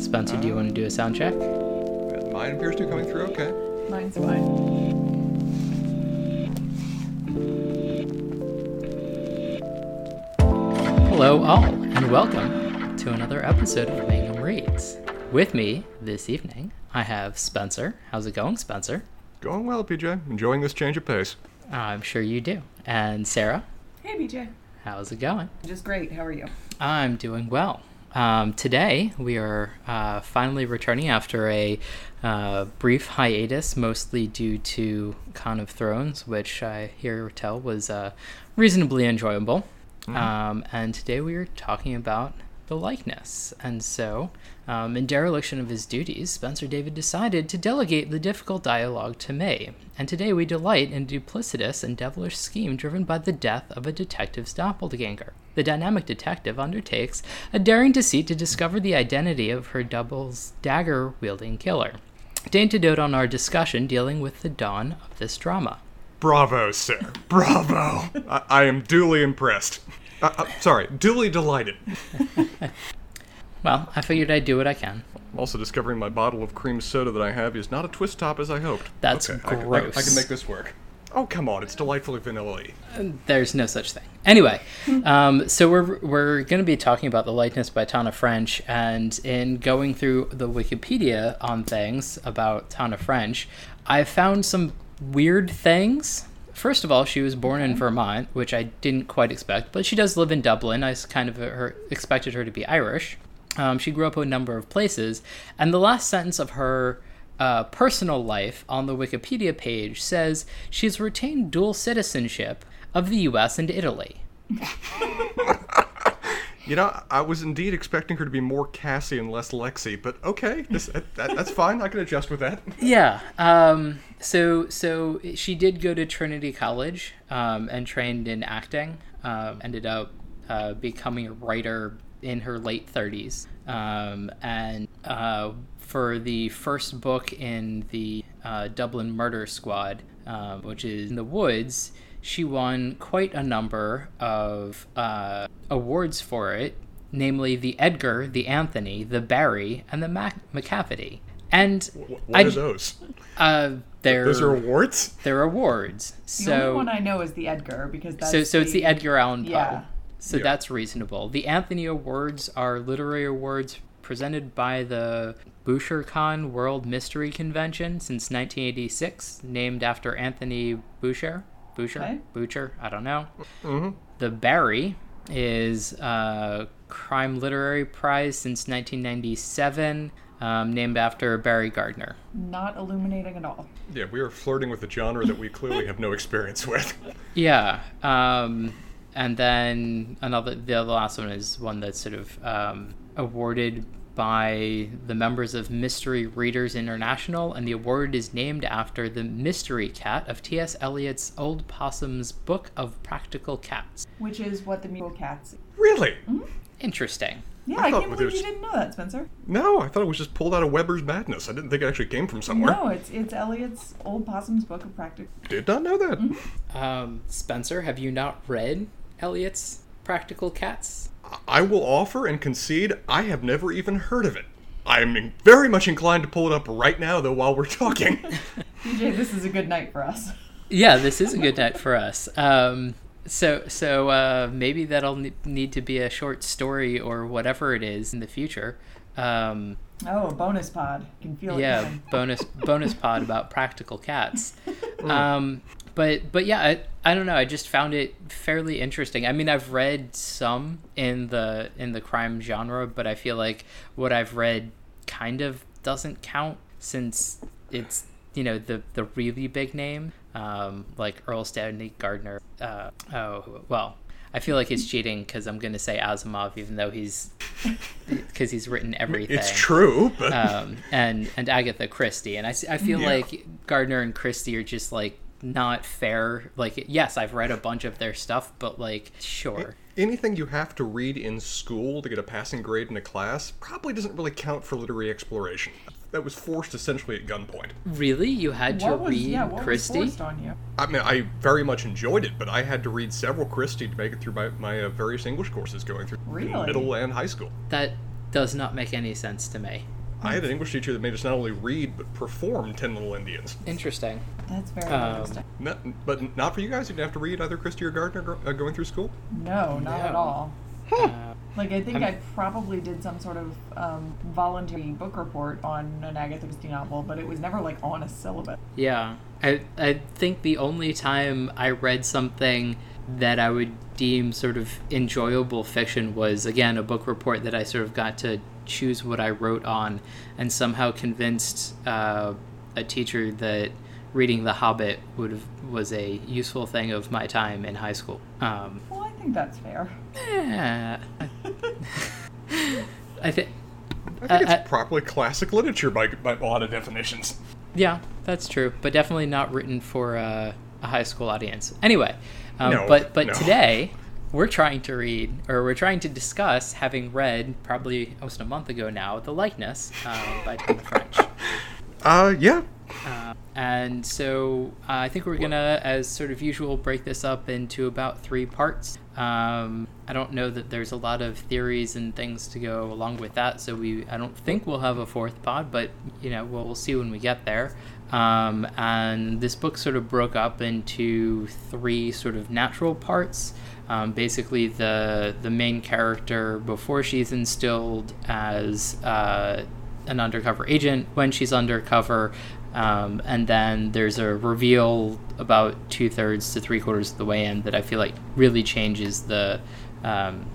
Spencer, do you want to do a sound check? Mine appears to be coming through okay. Mine's fine. Hello, all, and welcome to another episode of Mangum Reads. With me this evening, I have Spencer. How's it going, Spencer? Going well, PJ. Enjoying this change of pace. I'm sure you do. And Sarah, Hey, BJ. how's it going? Just great. How are you? I'm doing well. Um, today, we are uh, finally returning after a uh, brief hiatus, mostly due to Con of Thrones, which I hear tell was uh, reasonably enjoyable. Um, and today we are talking about the likeness. And so, um, in dereliction of his duties, Spencer David decided to delegate the difficult dialogue to May. And today we delight in a duplicitous and devilish scheme driven by the death of a detective's doppelganger. The dynamic detective undertakes a daring deceit to discover the identity of her double's dagger wielding killer. Deign to dote on our discussion dealing with the dawn of this drama. Bravo, sir. Bravo. I, I am duly impressed. Uh, uh, sorry, duly delighted. Well, I figured I'd do what I can. I'm also discovering my bottle of cream soda that I have is not a twist top as I hoped. That's okay, I can- I, can- I can make this work. Oh, come on. It's delightfully vanilla-y. There's no such thing. Anyway, um, so we're we're going to be talking about the likeness by Tana French, and in going through the Wikipedia on things about Tana French, I found some weird things. First of all, she was born in Vermont, which I didn't quite expect, but she does live in Dublin. I kind of her, expected her to be Irish. Um, she grew up in a number of places, and the last sentence of her uh, personal life on the Wikipedia page says she's retained dual citizenship of the U.S. and Italy. You know, I was indeed expecting her to be more Cassie and less Lexi, but okay, this, that, that, that's fine. I can adjust with that. Yeah. Um, so so she did go to Trinity College um, and trained in acting. Um, ended up uh, becoming a writer in her late thirties. Um, and uh, for the first book in the uh, Dublin Murder Squad, um, which is in the woods, she won quite a number of uh, awards for it, namely the Edgar, the Anthony, the Barry, and the Mac- Macavity. And What I- are those? uh, they're Those are awards? they're awards. The only one I know is the Edgar because that's so so it's the Edgar Allan Poe. Yeah. So Yeah. that's reasonable. The Anthony Awards are literary awards presented by the BoucherCon World Mystery Convention since 1986, named after Anthony Boucher. Boucher? Okay. Boucher? I don't know. Mm-hmm. The Barry is a Crime Literary Prize since 1997, um, named after Barry Gardner. Not illuminating at all. Yeah, we are flirting with a genre that we clearly have no experience with. Yeah. Um, and then another, the other last one is one that's sort of um, awarded by the members of Mystery Readers International, and the award is named after the mystery cat of T.S. Eliot's Old Possum's Book of Practical Cats. Which is what the musical cats. Really? Interesting. Yeah, I I, thought can't there believe you didn't know that, Spencer. No, I thought it was just pulled out of Webber's madness. I didn't think it actually came from somewhere. No, it's it's Eliot's Old Possum's Book of Practical. Did not know that. Um, Spencer, have you not read Eliot's Practical Cats? I will offer and concede I have never even heard of it. I'm very much inclined to pull it up right now, though, while we're talking. DJ, this is a good night for us. Yeah, this is a good night for us. Um, so, so uh, maybe that'll need to be a short story or whatever it is in the future. Um, Oh, a bonus pod. Can feel yeah, coming. bonus bonus pod about practical cats. Um, but but yeah, I, I don't know. I just found it fairly interesting. I mean, I've read some in the in the crime genre, but I feel like what I've read kind of doesn't count since it's you know the the really big name um, like Erle Stanley Gardner. Uh, oh well. I feel like it's cheating because I'm going to say Asimov, even though he's because he's written everything it's true, but um, and and Agatha Christie, and I feel Yeah. like Gardner and Christie are just like not fair. Like, yes, I've read a bunch of their stuff, but like, sure, anything you have to read in school to get a passing grade in a class probably doesn't really count for literary exploration. That was forced essentially at gunpoint. really, you had to What was read yeah? What Christie. was forced on you? I mean, I very much enjoyed it, but I had to read several Christie to make it through my, my uh, various English courses going through Really? middle and high school. That does not make any sense to me. I had an English teacher that made us not only read but perform Ten Little Indians. Interesting. That's very Um, interesting. Not, but not for you guys. You didn't have to read either Christie or Gardner uh, going through school. No, not at all. Uh, Like I think I'm- I probably did some sort of um, voluntary book report on an Agatha Christie novel, but it was never like on a syllabus. Yeah, I I think the only time I read something that I would deem sort of enjoyable fiction was again a book report that I sort of got to choose what I wrote on, and somehow convinced uh, a teacher that reading The Hobbit would have, was a useful thing of my time in high school. Um, Well, I think that's fair. Eh, I think. I think Uh, it's uh, properly classic literature by, by a lot of definitions. Yeah, that's true, but definitely not written for uh, a high school audience. Anyway, um, No, but but no. today we're trying to read, or we're trying to discuss, having read probably almost a month ago now, The Likeness uh, by Tom French. Uh, yeah. Uh, and so uh, I think we're gonna, as sort of usual, break this up into about three parts. Um, I don't know that there's a lot of theories and things to go along with that, so we I don't think we'll have a fourth pod, but you know we'll, we'll see when we get there. Um, and this book sort of broke up into three sort of natural parts. Um, basically, the the main character before she's instilled as uh, an undercover agent when she's undercover. Um, and then there's a reveal about two thirds to three quarters of the way in that I feel like really changes the. Um,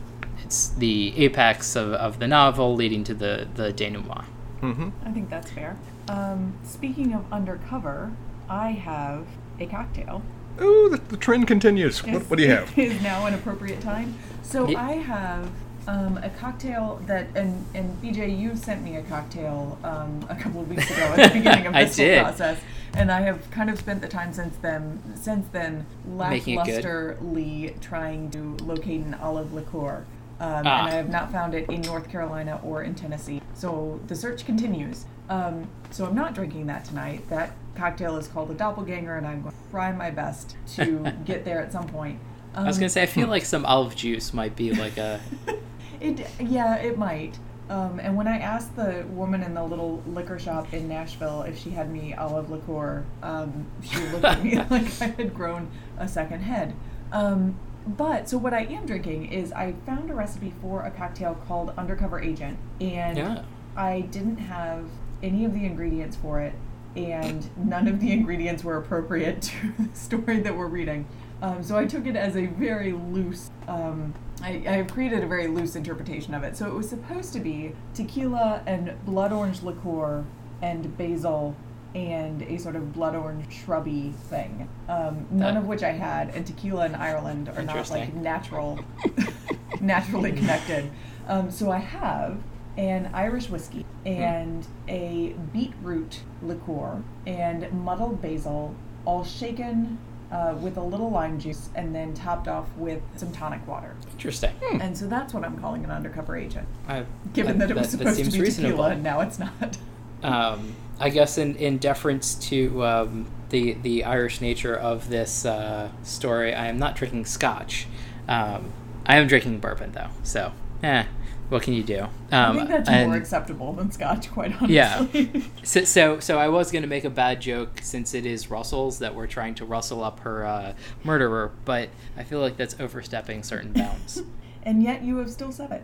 it's the apex of, of the novel leading to the, the denouement. Mm-hmm. I think that's fair. Um, speaking of undercover, I have a cocktail. Ooh, the, the trend continues. What, Is- what do you have? Is now an appropriate time. So Ye- I have um, a cocktail that, and and BJ, you sent me a cocktail um, a couple of weeks ago at the beginning of this whole process, and I have kind of spent the time since then, since then, Making it good. lacklusterly trying to locate an olive liqueur. Um, Ah. And I have not found it in North Carolina or in Tennessee. So the search continues. Um, so I'm not drinking that tonight. That cocktail is called a doppelganger, and I'm going to try my best to get there at some point. Um, I was gonna say I feel like some olive juice might be like a It yeah, it might. Um, and when I asked the woman in the little liquor shop in Nashville if she had me olive liqueur, um, she looked at me like I had grown a second head. Um, but so what I am drinking is I found a recipe for a cocktail called Undercover Agent, and Yeah. I didn't have any of the ingredients for it, and none of the ingredients were appropriate to the story that we're reading. Um, so I took it as a very loose. Um, I, I have created a very loose interpretation of it. So it was supposed to be tequila and blood orange liqueur and basil and a sort of blood orange shrubby thing. Um, none of which I had, and tequila and Ireland are not like natural, naturally connected. Um, so I have an Irish whiskey and a beetroot liqueur and muddled basil, all shaken uh, with a little lime juice and then topped off with some tonic water. interesting. And so that's what I'm calling an undercover agent, I, given that, it was supposed to seems be reasonable. tequila and now it's not. um, I guess in, in deference to um, the the Irish nature of this uh, story, I am not drinking Scotch. Um, I am drinking bourbon though, so eh, what can you do? I Um, think that's and- more acceptable than scotch, quite honestly. Yeah. So, so, so I was gonna make a bad joke since it is Russell's that we're trying to rustle up her uh, murderer, but I feel like that's overstepping certain bounds. and yet you have still said it.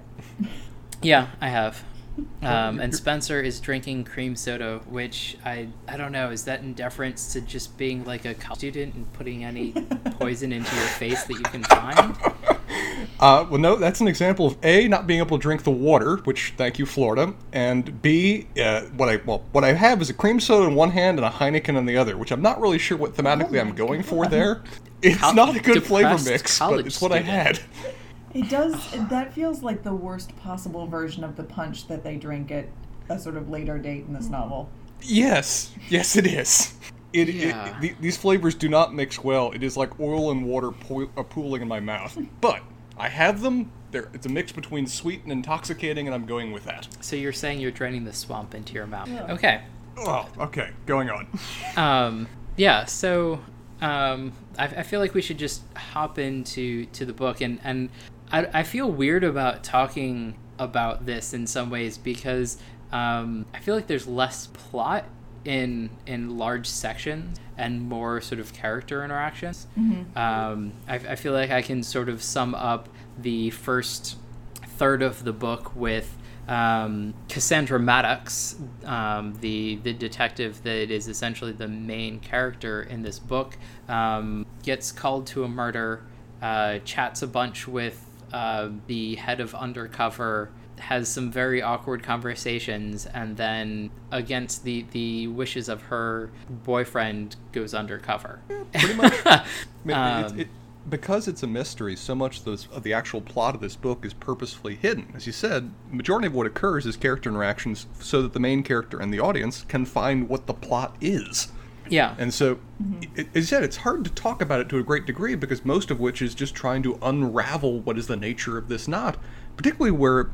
yeah, I have. Um, and Spencer is drinking cream soda, which I I don't know. Is that in deference to just being like a college student and putting any poison into your face that you can find? Uh, well, no, that's an example of A, not being able to drink the water, which, thank you, Florida, and B, uh, what I well, what I have is a cream soda in one hand and a Heineken in the other, which I'm not really sure what thematically Oh I'm my going for there. It's Col- not a good flavor mix, but it's what I had. It does. That feels like the worst possible version of the punch that they drink at a sort of later date in this novel. Yes, yes, it is. It, it- Yeah. the- these flavors do not mix well. It is like oil and water po- uh, pooling in my mouth. But I have them. They're, it's a mix between sweet and intoxicating, and I'm going with that. So you're saying you're draining the swamp into your mouth? Yeah. Okay. Oh, okay, going on. um, yeah so um, I, I feel like we should just hop into to the book and and I, I feel weird about talking about this in some ways because um, I feel like there's less plot in in large sections and more sort of character interactions. Mm-hmm. Um, I, I feel like I can sort of sum up the first third of the book with um, Cassandra Maddox, um, the the detective that is essentially the main character in this book, um, gets called to a murder, uh, chats a bunch with uh, the head of undercover, has some very awkward conversations, and then against the the wishes of her boyfriend goes undercover. Pretty much. I mean, Um, it's- it, because it's a mystery, so much of, this, of the actual plot of this book is purposefully hidden. As you said, majority of what occurs is character interactions, so that the main character and the audience can find what the plot is. yeah. And so, i- as you said, it's hard to talk about it to a great degree because most of which is just trying to unravel what is the nature of this knot, particularly where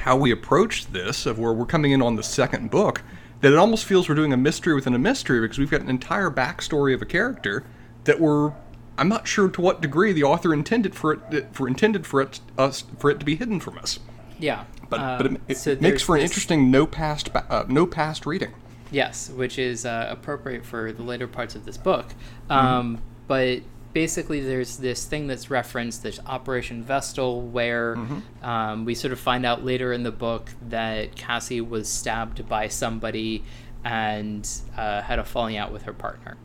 how we approach this, of where we're coming in on the second book, that it almost feels we're doing a mystery within a mystery because we've got an entire backstory of a character that we're. I'm not sure to what degree the author intended for it for intended for it us for it to be hidden from us, yeah. but but it, Um, it so makes for an interesting no past uh, no past reading. Yes, which is uh, appropriate for the later parts of this book. Um, But basically, there's this thing that's referenced, this Operation Vestal, where um, we sort of find out later in the book that Cassie was stabbed by somebody and uh, had a falling out with her partner.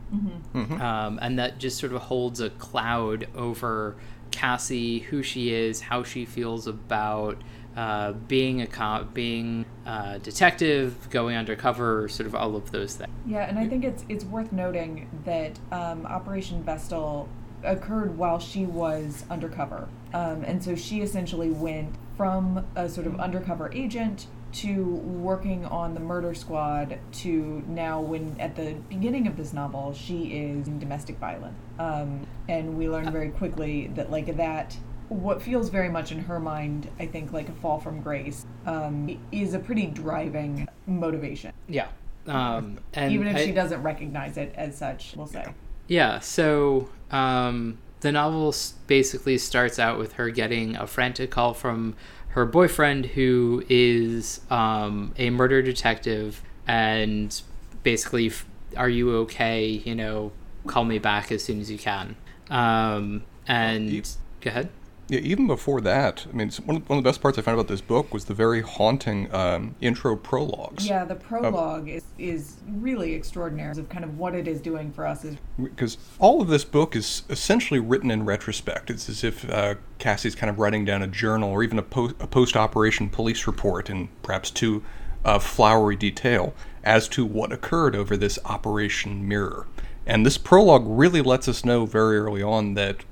Um, and that just sort of holds a cloud over Cassie, who she is, how she feels about uh, being a cop, being a detective, going undercover, sort of all of those things. Yeah, and I think it's it's worth noting that um, Operation Vestal occurred while she was undercover, um, and so she essentially went from a sort of undercover agent to working on the murder squad to now when at the beginning of this novel she is in domestic violence um, and we learn very quickly that like that what feels very much in her mind i think like a fall from grace um, is a pretty driving motivation Yeah. Um, and even if I- she doesn't recognize it as such, we'll say. Yeah, so um, the novel basically starts out with her getting a frantic call from her boyfriend, who is um, a murder detective, and basically, are you okay? You know, call me back as soon as you can. Um, and you- go ahead. Yeah, even before that, I mean, one of, one of the best parts I found about this book was the very haunting um, intro prologues. Yeah, the prologue is, is really extraordinary of kind of what it is doing for us Because all of this book is essentially written in retrospect. It's as if uh, Cassie's kind of writing down a journal or even a, po- a post operation police report in perhaps too uh, flowery detail as to what occurred over this Operation Mirror. And this prologue really lets us know very early on that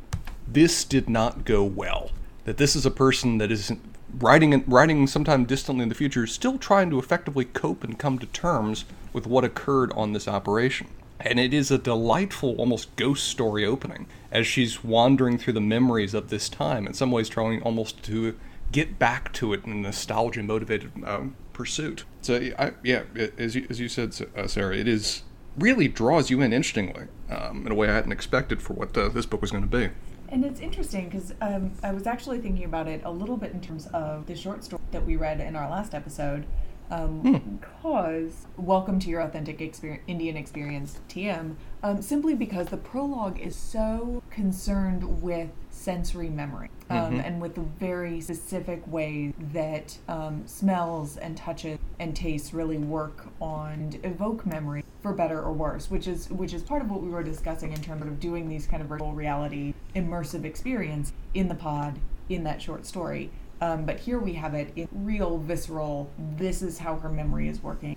this did not go well. That this is a person that is writing writing sometime distantly in the future, still trying to effectively cope and come to terms with what occurred on this operation. And it is a delightful, almost ghost story opening as she's wandering through the memories of this time, in some ways trying almost to get back to it in a nostalgia motivated um, pursuit. So, I, yeah, as, you, as you said, uh, Sarah, it is really draws you in interestingly um, in a way I hadn't expected for what uh, this book was going to be. And it's interesting because um, I was actually thinking about it a little bit in terms of the short story that we read in our last episode. Um, Because Welcome to Your Authentic Indian Experience, TM, um, simply because the prologue is so concerned with sensory memory um, and with the very specific ways that um, smells and touches and tastes really work on and evoke memory for better or worse, which is which is part of what we were discussing in terms of doing these kind of virtual reality immersive experience in the pod in that short story. Um, but here we have it in real visceral. This is how her memory is working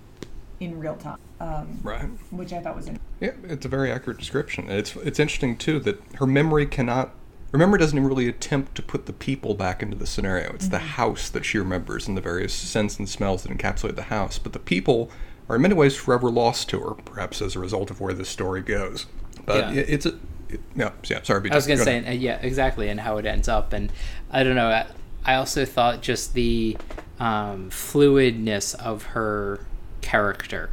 in real time, um, Right. which I thought was interesting. Yeah, it's a very accurate description. It's it's interesting too that her memory cannot. Memory doesn't really attempt to put the people back into the scenario. It's the house that she remembers and the various scents and smells that encapsulate the house. But the people are in many ways forever lost to her, perhaps as a result of where this story goes. But Yeah. it's a it, yeah, yeah. Sorry, I was going to say, uh, yeah, exactly, and how it ends up. And I don't know. I, I also thought just the um, fluidness of her character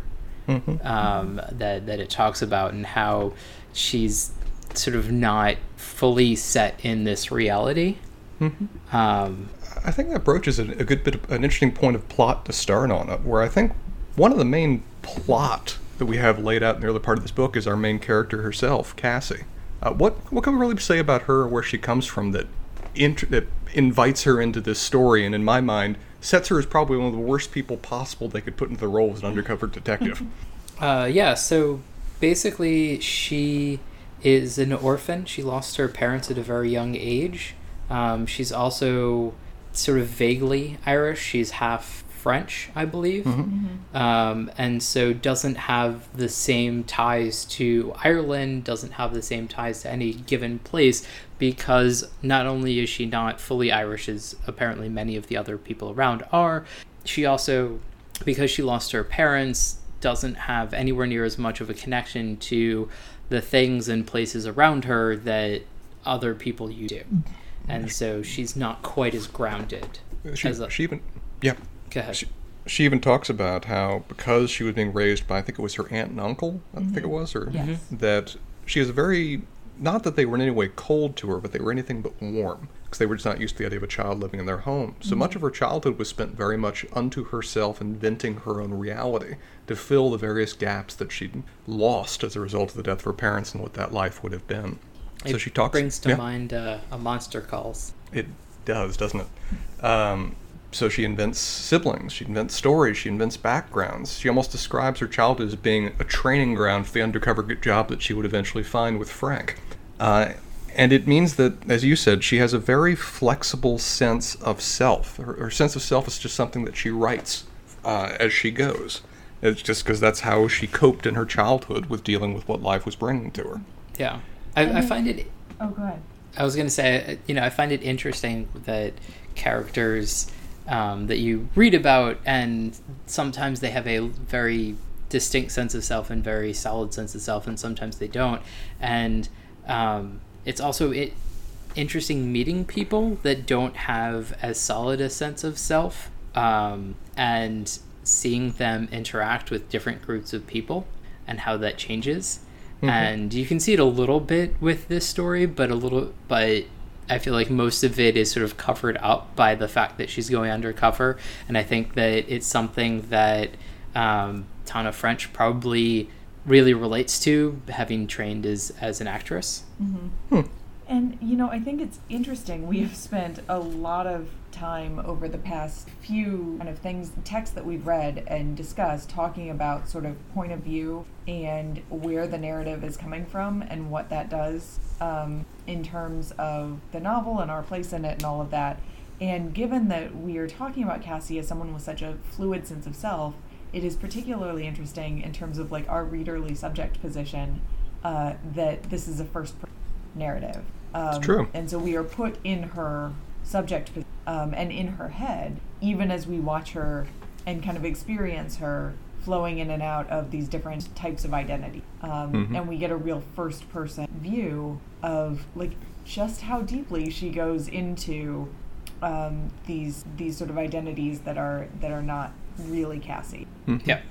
Mm-hmm. um, that that it talks about, and how she's sort of not fully set in this reality. Mm-hmm. Um, I think that broaches a, a good bit, of, an interesting point of plot to start on, it, where I think one of the main plot that we have laid out in the early part of this book is our main character herself, Cassie. Uh, what what can we really say about her or where she comes from that int- that invites her into this story, and in my mind, sets her as probably one of the worst people possible they could put into the role as an undercover detective. Uh, yeah, so basically, she is an orphan. She lost her parents at a very young age. Um, she's also sort of vaguely Irish. She's half French, I believe, Mm-hmm. um, and so doesn't have the same ties to Ireland. Doesn't have the same ties to any given place because not only is she not fully Irish, as apparently many of the other people around are, she also, because she lost her parents, doesn't have anywhere near as much of a connection to the things and places around her that other people you do. And so she's not quite as grounded. Uh, she, as a, she even, yeah, go ahead. she, she even talks about how because she was being raised by I think it was her aunt and uncle, I think it mm-hmm. was, or Yes. that she is very not that they were in any way cold to her, but they were anything but warm because they were just not used to the idea of a child living in their home. So much of her childhood was spent very much unto herself, inventing her own reality to fill the various gaps that she'd lost as a result of the death of her parents and what that life would have been. so she talks. brings to yeah. mind uh, a monster calls. It does, doesn't it? Um, so she invents siblings, she invents stories, she invents backgrounds. She almost describes her childhood as being a training ground for the undercover job that she would eventually find with Frank. Uh, and it means that, as you said, she has a very flexible sense of self. Her, her sense of self is just something that she writes uh, as she goes. It's just because that's how she coped in her childhood with dealing with what life was bringing to her. Yeah. I, I find it Oh, go ahead. I was going to say, you know, I find it interesting that characters um, that you read about, and sometimes they have a very distinct sense of self and very solid sense of self, and sometimes they don't. And um, it's also it interesting meeting people that don't have as solid a sense of self, um, and seeing them interact with different groups of people and how that changes. And you can see it a little bit with this story but a little but i feel like most of it is sort of covered up by the fact that she's going undercover. And i think that it's something that um, tana french probably really relates to having trained as as an actress And you know, I think it's interesting. We have spent a lot of time over the past few kind of things, texts that we've read and discussed, talking about sort of point of view and where the narrative is coming from and what that does um, in terms of the novel and our place in it and all of that. And given that we are talking about Cassie as someone with such a fluid sense of self, it is particularly interesting in terms of like our readerly subject position uh, that this is a first person narrative. Um, true. And so we are put in her subject um, and in her head, even as we watch her and kind of experience her flowing in and out of these different types of identity. Um, Mhm. And we get a real first person view of like just how deeply she goes into um, these these sort of identities that are that are not really Cassie. yeah.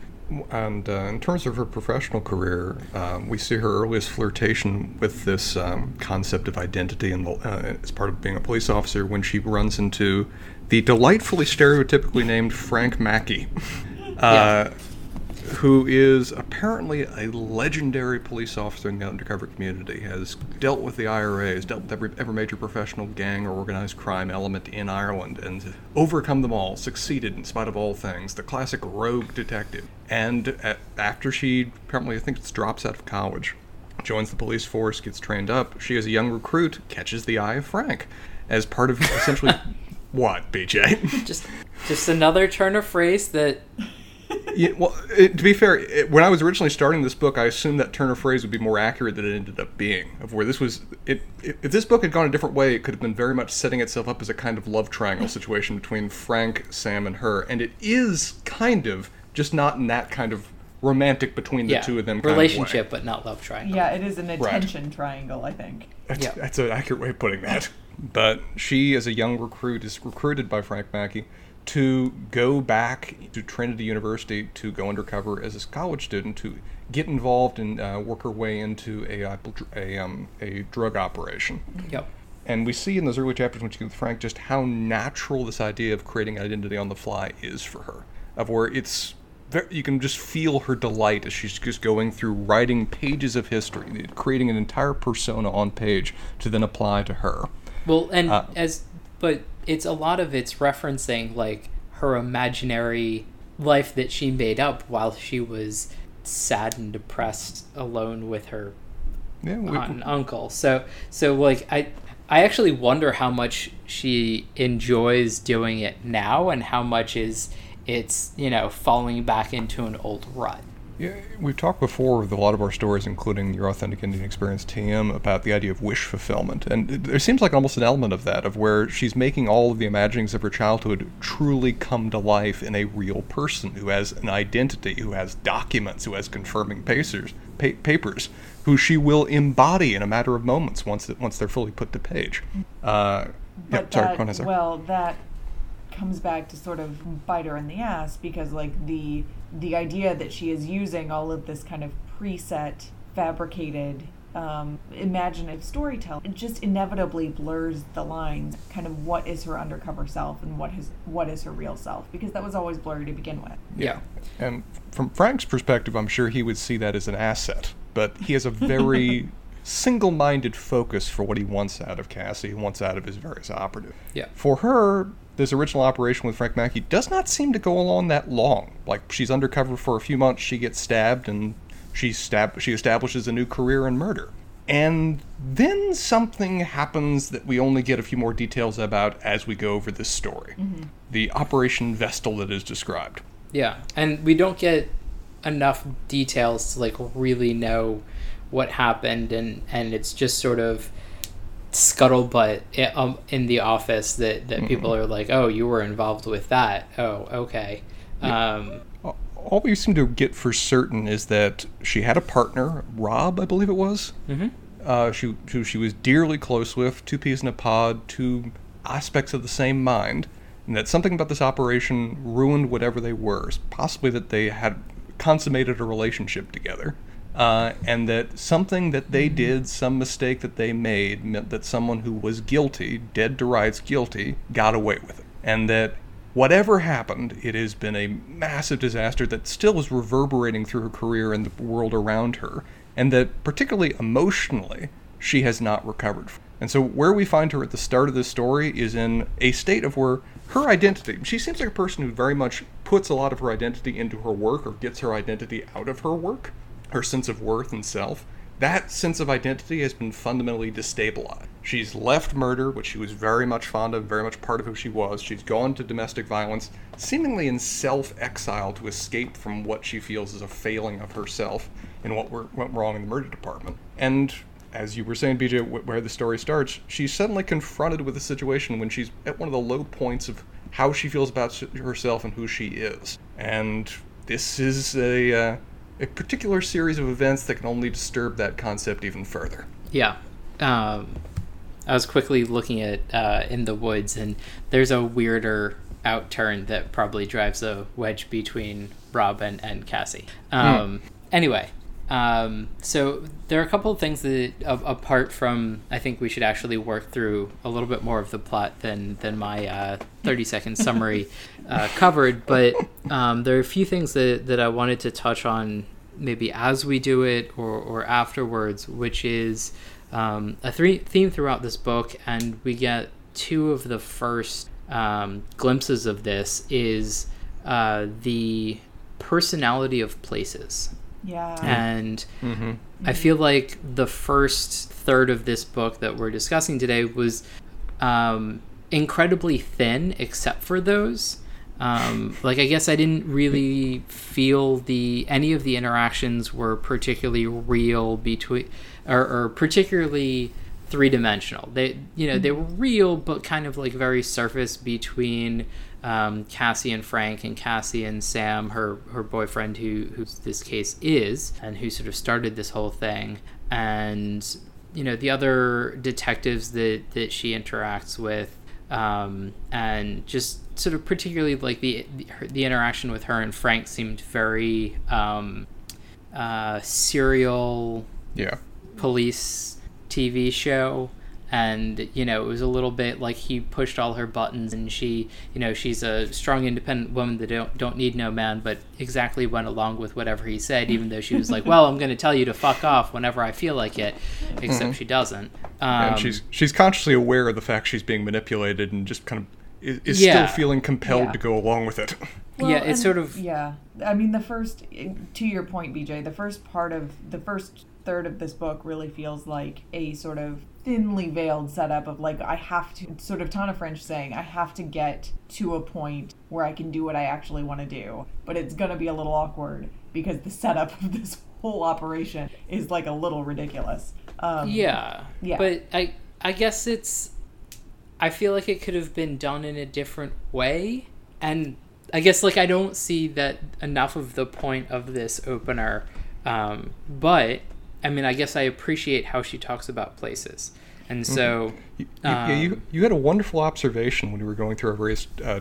And uh, in terms of her professional career, um, we see her earliest flirtation with this um, concept of identity and uh, as part of being a police officer when she runs into the delightfully stereotypically named Frank Mackey, uh, who is apparently a legendary police officer in the undercover community, has dealt with the IRA, has dealt with every, every major professional gang or organized crime element in Ireland, and overcome them all, succeeded in spite of all things. The classic rogue detective. And a after she apparently, I think, it's drops out of college, joins the police force, gets trained up, she, is a young recruit, catches the eye of Frank as part of essentially. what, BJ? just just another turn of phrase that Yeah, well, it, to be fair, it, when I was originally starting this book, I assumed that turn of phrase would be more accurate than it ended up being. Of where this was, it, it, if this book had gone a different way, it could have been very much setting itself up as a kind of love triangle situation between Frank, Sam, and her, and it is kind of just not in that kind of romantic between the yeah two of them kind relationship Of way. but not love triangle Yeah, it is an attention triangle, I think. That's, Yeah. that's an accurate way of putting that. But she, as a young recruit, is recruited by Frank Mackey to go back to Trinity University to go undercover as a college student to get involved and uh, work her way into a a, um, a drug operation. yep And we see in those early chapters when she with Frank just how natural this idea of creating identity on the fly is for her. Of where it's you can just feel her delight as she's just going through writing pages of history, creating an entire persona on page to then apply to her. Well, and uh, as but it's a lot of it's referencing like her imaginary life that she made up while she was sad and depressed alone with her yeah, we, aunt and uncle. So so like I I actually wonder how much she enjoys doing it now and how much is it's, you know, falling back into an old rut. Yeah, we've talked before with a lot of our stories, including your authentic Indian experience, TM, about the idea of wish fulfillment, and there seems like almost an element of that, of where she's making all of the imaginings of her childhood truly come to life in a real person who has an identity, who has documents, who has confirming papers, pa- papers, who she will embody in a matter of moments once that once they're fully put to page. Uh, but yeah, that, well, that comes back to sort of bite her in the ass because like the the idea that she is using all of this kind of preset fabricated um, imaginative storytelling it just inevitably blurs the lines kind of what is her undercover self and what is what is her real self because that was always blurry to begin with. Yeah. And from frank's perspective i'm sure he would see that as an asset but he has a very single-minded focus for what he wants out of cassie and wants out of his various operatives yeah for her this original operation with Frank Mackey does not seem to go along that long. Like she's undercover for a few months, she gets stabbed, and she stab she establishes a new career in murder. And then something happens that we only get a few more details about as we go over this story. Mm-hmm. The Operation Vestal that is described. Yeah, and we don't get enough details to like really know what happened, and and it's just sort of scuttlebutt in, um, in the office that, that mm-hmm. people are like, oh, you were involved with that. Oh, okay. Yeah. Um, All we seem to get for certain is that she had a partner, Rob, I believe it was. Mm-hmm. Uh, she, who she was dearly close with, two peas in a pod, two aspects of the same mind, and that something about this operation ruined whatever they were. Possibly that they had consummated a relationship together uh, and that something that they did, some mistake that they made, meant that someone who was guilty, dead to rights guilty, got away with it. And that whatever happened, it has been a massive disaster that still is reverberating through her career and the world around her, and that particularly emotionally, she has not recovered. And so, where we find her at the start of this story is in a state of where her identity, she seems like a person who very much puts a lot of her identity into her work or gets her identity out of her work her sense of worth and self, that sense of identity has been fundamentally destabilized. She's left murder, which she was very much fond of, very much part of who she was. She's gone to domestic violence, seemingly in self exile to escape from what she feels is a failing of herself and what went wrong in the murder department. And as you were saying, BJ, where the story starts, she's suddenly confronted with a situation when she's at one of the low points of how she feels about herself and who she is. And this is a. Uh, a particular series of events that can only disturb that concept even further. Yeah. Um, I was quickly looking at uh, In the Woods, and there's a weirder outturn that probably drives a wedge between Rob and, and Cassie. Um, mm. Anyway, um, so there are a couple of things that, uh, apart from, I think we should actually work through a little bit more of the plot than than my uh, thirty second summary uh, covered. But um, there are a few things that that I wanted to touch on, maybe as we do it or or afterwards, which is um, a three theme throughout this book, and we get two of the first um, glimpses of this is uh, the personality of places yeah. And mm-hmm. I feel like the first third of this book that we're discussing today was um, incredibly thin, except for those. Um, like I guess I didn't really feel the any of the interactions were particularly real between or, or particularly three dimensional. They you know they were real, but kind of like very surface between um, Cassie and Frank and Cassie and Sam, her her boyfriend, who who this case is, and who sort of started this whole thing, and you know the other detectives that that she interacts with, um, and just sort of particularly like the the, the interaction with her and Frank seemed very um, uh, serial yeah. police TV show. And you know it was a little bit like he pushed all her buttons and she you know she's a strong independent woman that don't don't need no man but exactly went along with whatever he said even though she was like well i'm going to tell you to fuck off whenever i feel like it except she doesn't. Um, and she's she's consciously aware of the fact she's being manipulated and just kind of is, is Yeah. still feeling compelled Yeah. to go along with it. Yeah, it's and- sort of- yeah. I mean, the first to your point, BJ. The first part of the first third of this book really feels like a sort of thinly veiled setup of like I have to sort of Tana French saying I have to get to a point where I can do what I actually want to do, but it's gonna be a little awkward because the setup of this whole operation is like a little ridiculous. Um, Yeah. Yeah. But I I guess it's I feel like it could have been done in a different way and I guess like I don't see that enough of the point of this opener um but I mean I guess I appreciate how she talks about places. And so You, you- yeah, you, Um, you had a wonderful observation when you were going through our various uh,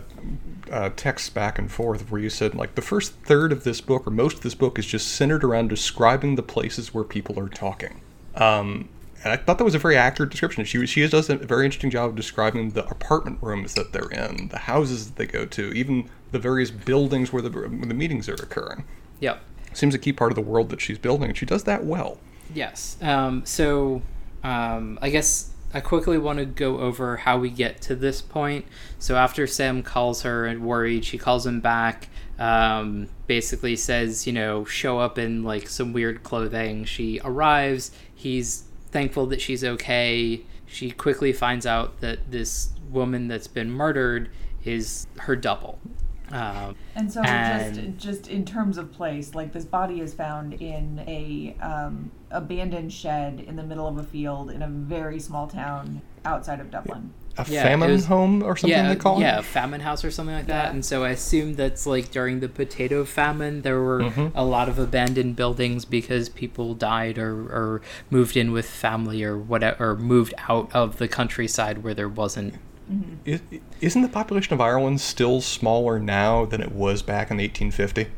uh, texts back and forth where you said, like, the first third of this book, or most of this book, is just centered around describing the places where people are talking. Um, and I thought that was a very accurate description. She, she does a very interesting job of describing the apartment rooms that they're in, the houses that they go to, even the various buildings where the, where the meetings are occurring. Yep. Seems a key part of the world that she's building, and she does that well. Yes. Um, so um, I guess I quickly want to go over how we get to this point. So after Sam calls her and worried, she calls him back. Um, basically says, you know, show up in like some weird clothing. She arrives. He's thankful that she's okay. She quickly finds out that this woman that's been murdered is her double. Um, And so And- just just in terms of place, like this body is found in a um, abandoned shed in the middle of a field in a very small town outside of Dublin. A Yeah, famine was- home or something yeah, they call it. yeah, it? famine house or something like that. Yeah. And so I assume that's like during the potato famine, there were Mhm. a lot of abandoned buildings because people died or, or moved in with family or whatever, or moved out of the countryside where there wasn't. Is, isn't the population of Ireland still smaller now than it was back in 1850?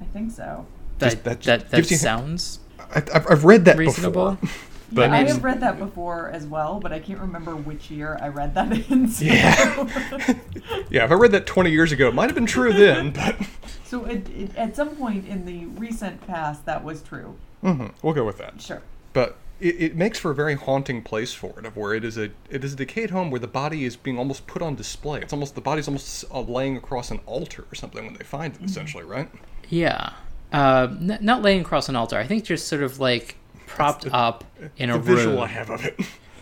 I think so. That Just- that that, just that, gives sounds I, I've, I've read that reasonable. before. But yeah, I it's- have read that before as well, but I can't remember which year I read that in. So, Yeah. yeah, if I read that 20 years ago, it might have been true then, but so it, it, at some point in the recent past, that was true. mhm, we'll go with that. Sure. But it, it makes for a very haunting place for it, of where it is a it is a decayed home where the body is being almost put on display. It's almost the body's almost uh, laying across an altar or something when they find it, essentially, right? Yeah. Uh, n- not laying across an altar. I think just sort of like propped the- up in the a visual. I have of it.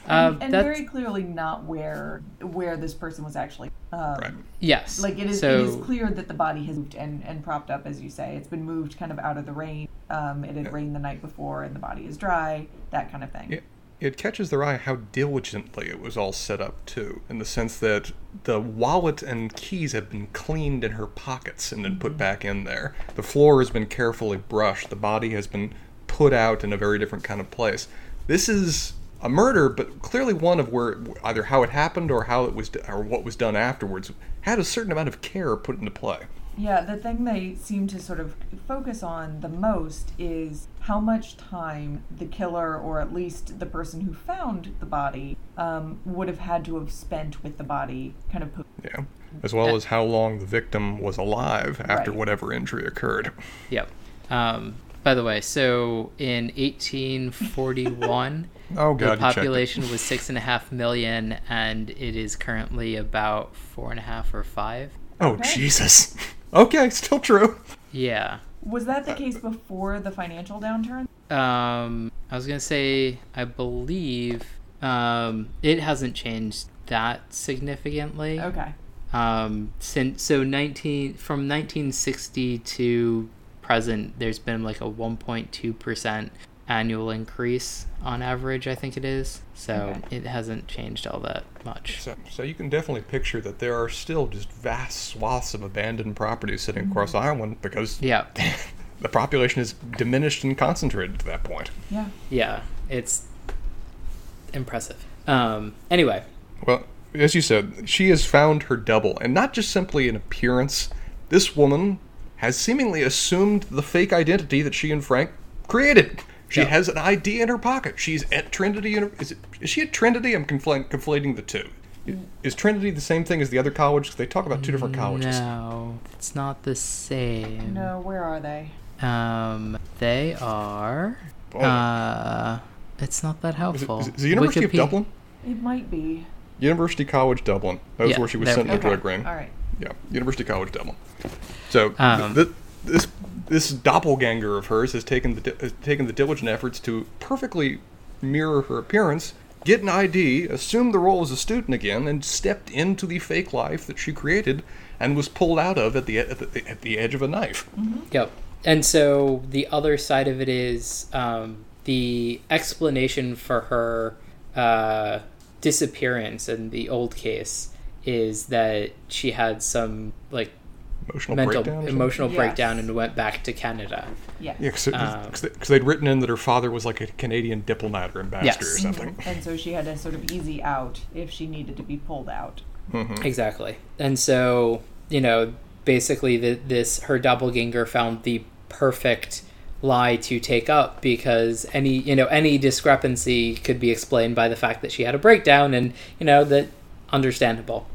Uh, and that's, very clearly not where where this person was actually. Um, Right. yes. Like it is, so, it is clear that the body has moved and, and propped up, as you say. It's been moved kind of out of the rain. Um, it had Yeah. rained the night before, and the body is dry. That kind of thing. It, it catches their eye how diligently it was all set up too, in the sense that the wallet and keys have been cleaned in her pockets and then put back in there. The floor has been carefully brushed. The body has been put out in a very different kind of place. This is a murder, but clearly one of where either how it happened or how it was or what was done afterwards had a certain amount of care put into play. Yeah, the thing they seem to sort of focus on the most is how much time the killer, or at least the person who found the body, um, would have had to have spent with the body, kind of. Po- Yeah, as well as how long the victim was alive after Right. whatever injury occurred. Yep. Um, by the way, so in 1841, Oh the God, you checked it. population was six and a half million, and it is currently about four and a half or five. Oh Okay. Jesus. Okay, still true. Yeah. was that the case before the financial downturn? Um, I was gonna say, I believe um, it hasn't changed that significantly. Okay. Um, since so 19 from 1960 to present, there's been like a 1.2 percent annual increase on average. I think it is. So Okay. it hasn't changed all that much. So, so you can definitely picture that there are still just vast swaths of abandoned properties sitting across Ireland because Yeah, the population is diminished and concentrated to that point. Yeah. yeah, it's impressive. Um, anyway, Well, as you said, she has found her double, and not just simply in appearance. This woman has seemingly assumed the fake identity that she and Frank created. She Yeah. has an ID in her pocket. She's at Trinity. Is, it, is she at Trinity? I'm confl- conflating the two. Is Trinity the same thing as the other college? 'Cause they talk about two different colleges. No, it's not the same. No, where are they? Um, they are. Oh. Uh, it's not that helpful. is it the University Wikipe- of Dublin? It might be. University College Dublin. That was Yeah, where she was sent we in the go. drug ring. All right. Yeah, University College Dublin. So Um, th- this this doppelganger of hers has taken the has taken the diligent efforts to perfectly mirror her appearance, get an ID, assume the role as a student again, and stepped into the fake life that she created and was pulled out of at the at the, at the edge of a knife. Yep. And so the other side of it is um, the explanation for her uh, disappearance in the old case is that she had some like Emotional mental breakdown. emotional Yes. breakdown and went back to Canada. Yes. Yeah, because Um, they'd written in that her father was like a Canadian diplomat or ambassador Yes. or something. And so she had a sort of easy out if she needed to be pulled out. Exactly. And so, you know, basically the, this her doppelganger found the perfect lie to take up because any, you know, any discrepancy could be explained by the fact that she had a breakdown and, you know, that understandable.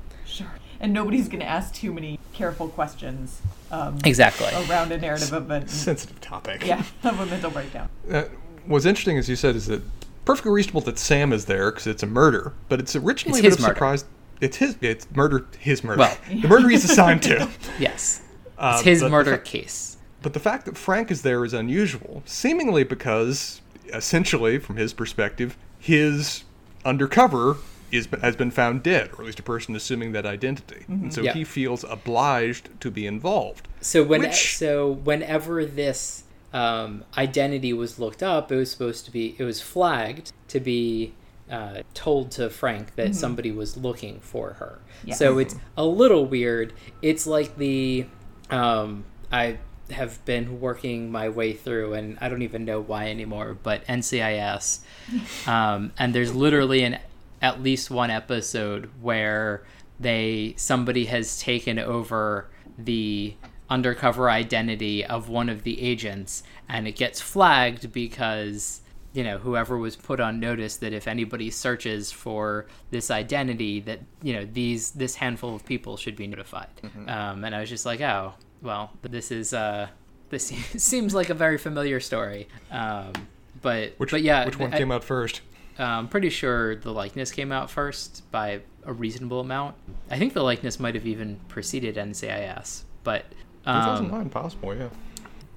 Sure. And nobody's going to ask too many careful questions um, Exactly. around a narrative of a Sensitive topic. yeah of a mental breakdown. Uh, what's interesting, as you said, is that perfectly reasonable that Sam is there because it's a murder, but it's originally It's a his bit of surprise. It's his. It's murder. His murder. Well. the murder he's assigned to. Yes. Uh, It's his murder fa- case. But the fact that Frank is there is unusual, seemingly because, essentially, from his perspective, his undercover is has been found dead, or at least a person assuming that identity, and so Yeah. he feels obliged to be involved. So when Which- so whenever this um, identity was looked up, it was supposed to be it was flagged to be uh, told to Frank that somebody was looking for her. Yeah. So it's a little weird. It's like the um, I have been working my way through, and I don't even know why anymore. But NCIS, um, and there's literally an at least one episode where they somebody has taken over the undercover identity of one of the agents and it gets flagged because you know whoever was put on notice that if anybody searches for this identity that you know these this handful of people should be notified. Um, and i was just like oh well this is uh this seems like a very familiar story. Um, but Which, but yeah which one I- came out first? I'm pretty sure the likeness came out first by a reasonable amount. I think the likeness might have even preceded NCIS, but um, 2009, possible, yeah.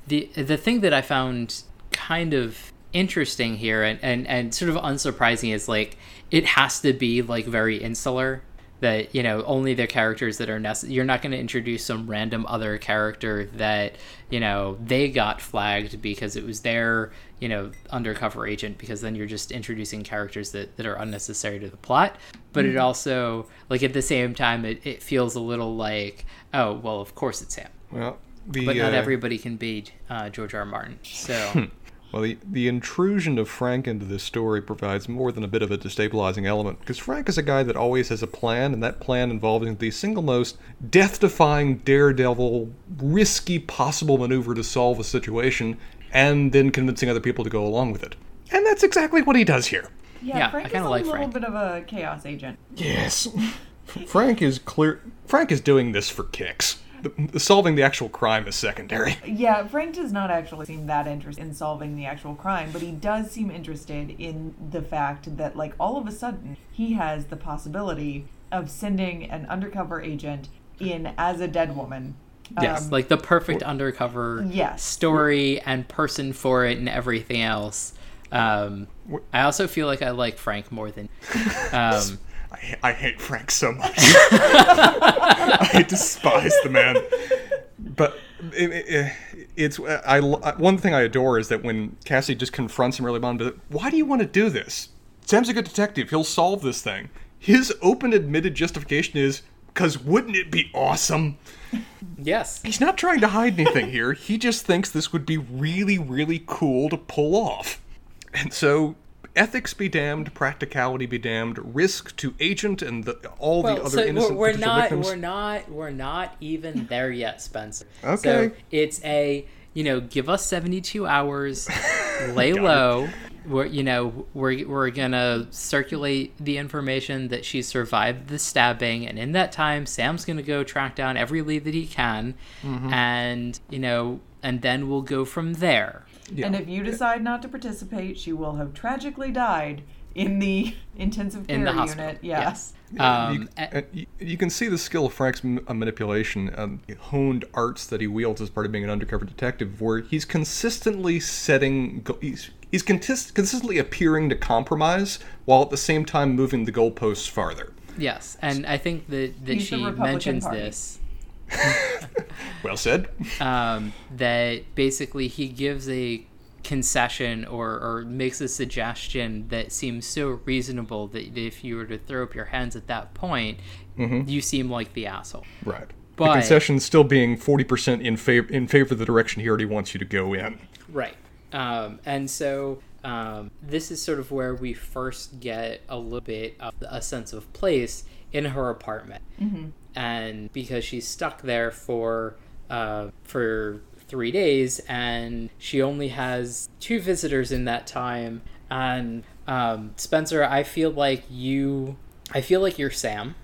the the thing that I found kind of interesting here and, and, and sort of unsurprising is like it has to be like very insular that you know only the characters that are necessary you're not going to introduce some random other character that you know they got flagged because it was their you know undercover agent because then you're just introducing characters that, that are unnecessary to the plot but it also like at the same time it, it feels a little like oh well of course it's him Well, the, but not uh, everybody can be uh, George R. R. Martin. So Well, the, the intrusion of Frank into this story provides more than a bit of a destabilizing element, because Frank is a guy that always has a plan, and that plan involving the single most death defying, daredevil, risky possible maneuver to solve a situation, and then convincing other people to go along with it. And that's exactly what he does here. Yeah, Yeah, I Frank is kinda a like little Frank. bit of a chaos agent. Yes. Frank is clear. Frank is doing this for kicks. The, solving the actual crime is secondary. Yeah, Frank does not actually seem that interested in solving the actual crime, but he does seem interested in the fact that, like, all of a sudden, he has the possibility of sending an undercover agent in as a dead woman. yes, Um, like the perfect undercover Yes. story and person for it and everything else. Um, I also feel like I like Frank more than. Um, I, I hate Frank so much. I despise the man. But it, it, it's I, I- one thing I adore is that when Cassie just confronts him early on, but why do you want to do this? Sam's a good detective. He'll solve this thing. His open admitted justification is because wouldn't it be awesome? yes, He's not trying to hide anything here. He just thinks this would be really, really cool to pull off. And so, ethics be damned, practicality be damned, risk to agent and the, all the other so we're, we're not, victims. we're not, we're not even there yet, Spencer. Okay. So it's a, you know, give us seventy-two hours. lay low. We're you know we're we're gonna circulate the information that she survived the stabbing, and in that time, Sam's gonna go track down every lead that he can, Mm-hmm. and you know, and then we'll go from there. Yeah. And if you decide not to participate, she will have tragically died in the intensive care In the hospital, unit. Yes. Yeah, Um, you, uh, you, you can see the skill of Frank's uh, manipulation, um, honed arts that he wields as part of being an undercover detective, where he's consistently setting, he's, he's contis- consistently appearing to compromise while at the same time moving the goalposts farther. Yes, and I think that that He's she mentions Party. this. Well said. um, that basically he gives a concession or, or makes a suggestion that seems so reasonable that if you were to throw up your hands at that point, you seem like the asshole. Right. But- the concession still being 40% in favor, in favor of the direction he already wants you to go in. Right. Um, and so um, this is sort of where we first get a little bit of a sense of place in her apartment. And because she's stuck there for uh, for three days, and she only has two visitors in that time. And um, Spencer, I feel like you, I feel like you're Sam.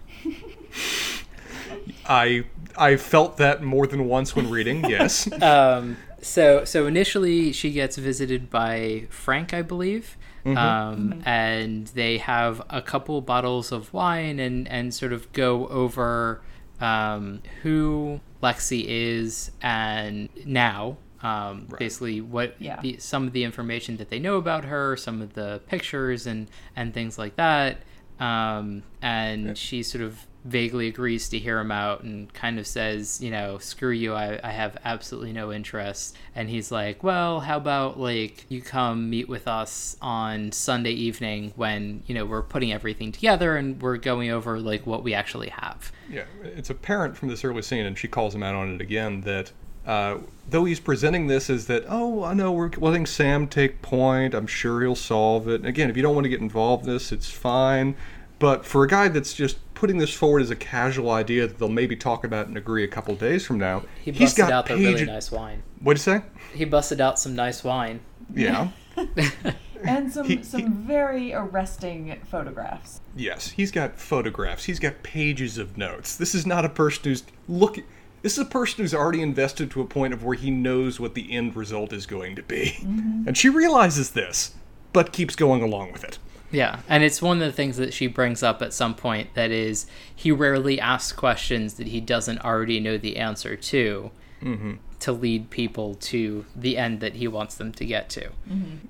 I I felt that more than once when reading, yes. um, so so initially she gets visited by Frank, I believe, um, and they have a couple bottles of wine and and sort of go over um, who Lexie is and now. Um, Basically, what Yeah. the, some of the information that they know about her, some of the pictures and and things like that. Um, and she sort of vaguely agrees to hear him out and kind of says, you know, screw you, I, I have absolutely no interest. And he's like, well, how about like you come meet with us on Sunday evening when, you know, we're putting everything together and we're going over like what we actually have. Yeah, it's apparent from this early scene, and she calls him out on it again, that uh, though he's presenting this as that, oh, I know we're letting Sam take point, I'm sure he'll solve it. And again, if you don't want to get involved in this, it's fine. But for a guy that's just putting this forward as a casual idea that they'll maybe talk about and agree a couple days from now, He he's busted got out the page- really nice wine. What'd you say? He busted out some nice wine. Yeah. And some He- some very arresting photographs. Yes, he's got photographs. He's got pages of notes. This is not a person who's look. This is a person who's already invested to a point of where he knows what the end result is going to be, mm-hmm. and she realizes this, but keeps going along with it. Yeah, and it's one of the things that she brings up at some point that is he rarely asks questions that he doesn't already know the answer to to lead people to the end that he wants them to get to.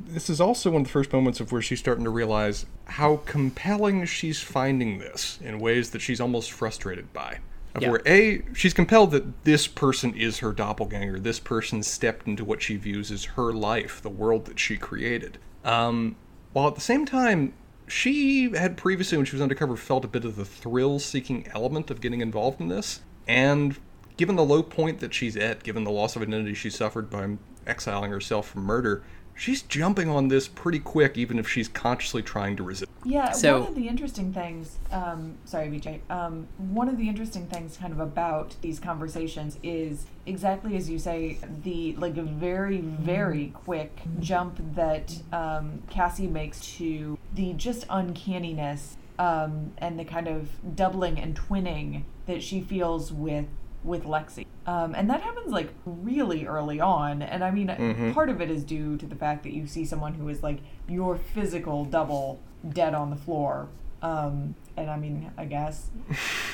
This is also one of the first moments of where she's starting to realize how compelling she's finding this in ways that she's almost frustrated by. Of Yeah. Where A, she's compelled that this person is her doppelganger. This person stepped into what she views as her life, the world that she created. Um, while at the same time, she had previously, when she was undercover, felt a bit of the thrill-seeking element of getting involved in this, and given the low point that she's at, given the loss of identity she suffered by exiling herself from murder, she's jumping on this pretty quick, even if she's consciously trying to resist. Yeah, So- one of the interesting things, um, sorry, BJ, um, one of the interesting things kind of about these conversations is exactly as you say, the like a very, very quick jump that um, Cassie makes to the just uncanniness um, and the kind of doubling and twinning that she feels with with Lexie. Um, and that happens like really early on. And I mean, Mhm. part of it is due to the fact that you see someone who is like your physical double dead on the floor. Um, and I mean, I guess.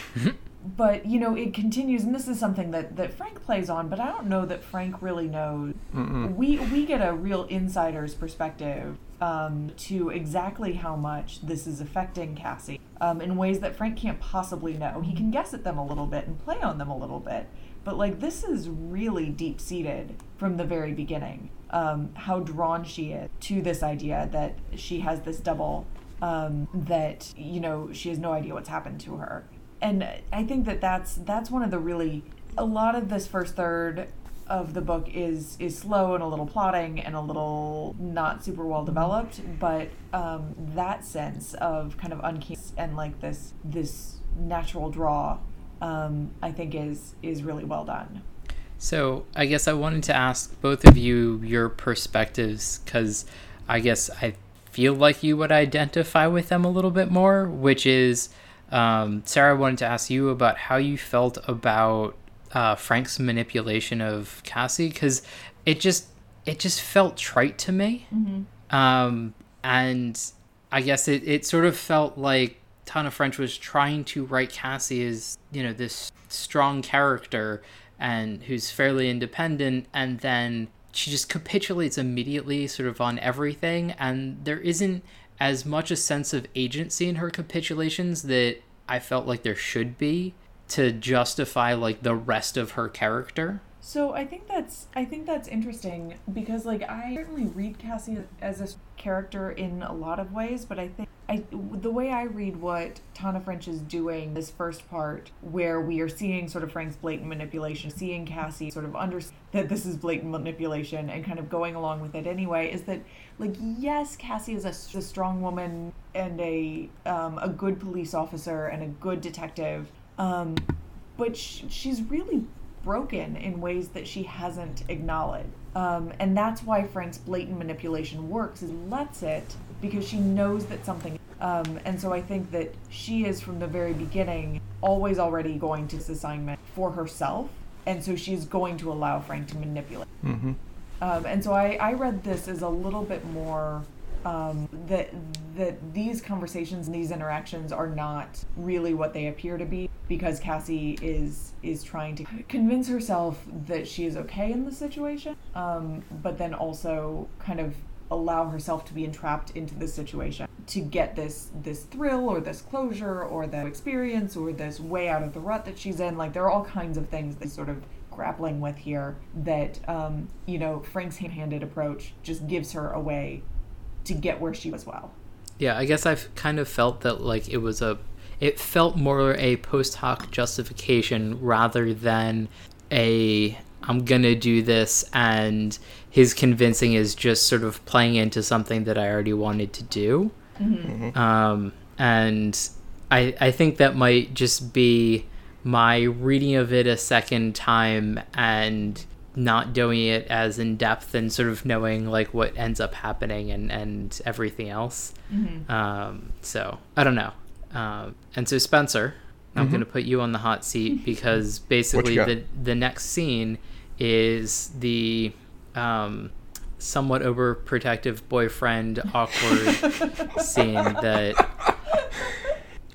but, you know, it continues, and this is something that, that Frank plays on, but I don't know that Frank really knows. Mm-mm. We, we get a real insider's perspective um, to exactly how much this is affecting Cassie um, in ways that Frank can't possibly know. He can guess at them a little bit and play on them a little bit, but like this is really deep seated from the very beginning. Um, how drawn she is to this idea that she has this double, um, that you know she has no idea what's happened to her, and I think that that's that's one of the really a lot of this first third of the book is is slow and a little plotting and a little not super well developed but um, that sense of kind of uncanny and like this this natural draw um, I think is is really well done. So I guess I wanted to ask both of you your perspectives because I guess I feel like you would identify with them a little bit more, which is um, Sarah, I wanted to ask you about how you felt about uh, Frank's manipulation of Cassie because it just it just felt trite to me, Mm-hmm. um, and I guess it, it sort of felt like Tana French was trying to write Cassie as you know this strong character and who's fairly independent, and then she just capitulates immediately, sort of on everything, and there isn't as much a sense of agency in her capitulations that I felt like there should be to justify like the rest of her character. So I think that's I think that's interesting because like I certainly read Cassie as a character in a lot of ways, but I think I the way I read what Tana French is doing this first part where we are seeing sort of Frank's blatant manipulation, seeing Cassie sort of understand that this is blatant manipulation and kind of going along with it anyway is that like yes, Cassie is a, a strong woman and a um, a good police officer and a good detective, um, but sh- she's really broken in ways that she hasn't acknowledged. Um, and that's why Frank's blatant manipulation works is lets it because she knows that something um, and so I think that she is from the very beginning always already going to this assignment for herself and so she's going to allow Frank to manipulate. Mm-hmm. Um, and so I, I read this as a little bit more um, that that these conversations and these interactions are not really what they appear to be because Cassie is is trying to convince herself that she is okay in the situation, um, but then also kind of allow herself to be entrapped into this situation to get this this thrill or this closure or the experience or this way out of the rut that she's in. Like there are all kinds of things that sort of grappling with here that um, you know Frank's hand-handed approach just gives her a way to get where she was well. Yeah, I guess I've kind of felt that like it was a it felt more a post hoc justification rather than a I'm gonna do this and his convincing is just sort of playing into something that I already wanted to do. Um, and I I think that might just be my reading of it a second time and not doing it as in depth and sort of knowing like what ends up happening and and everything else. Um, so I don't know. Um, and so Spencer, I'm going to put you on the hot seat because basically the the next scene is the um, somewhat overprotective boyfriend awkward scene that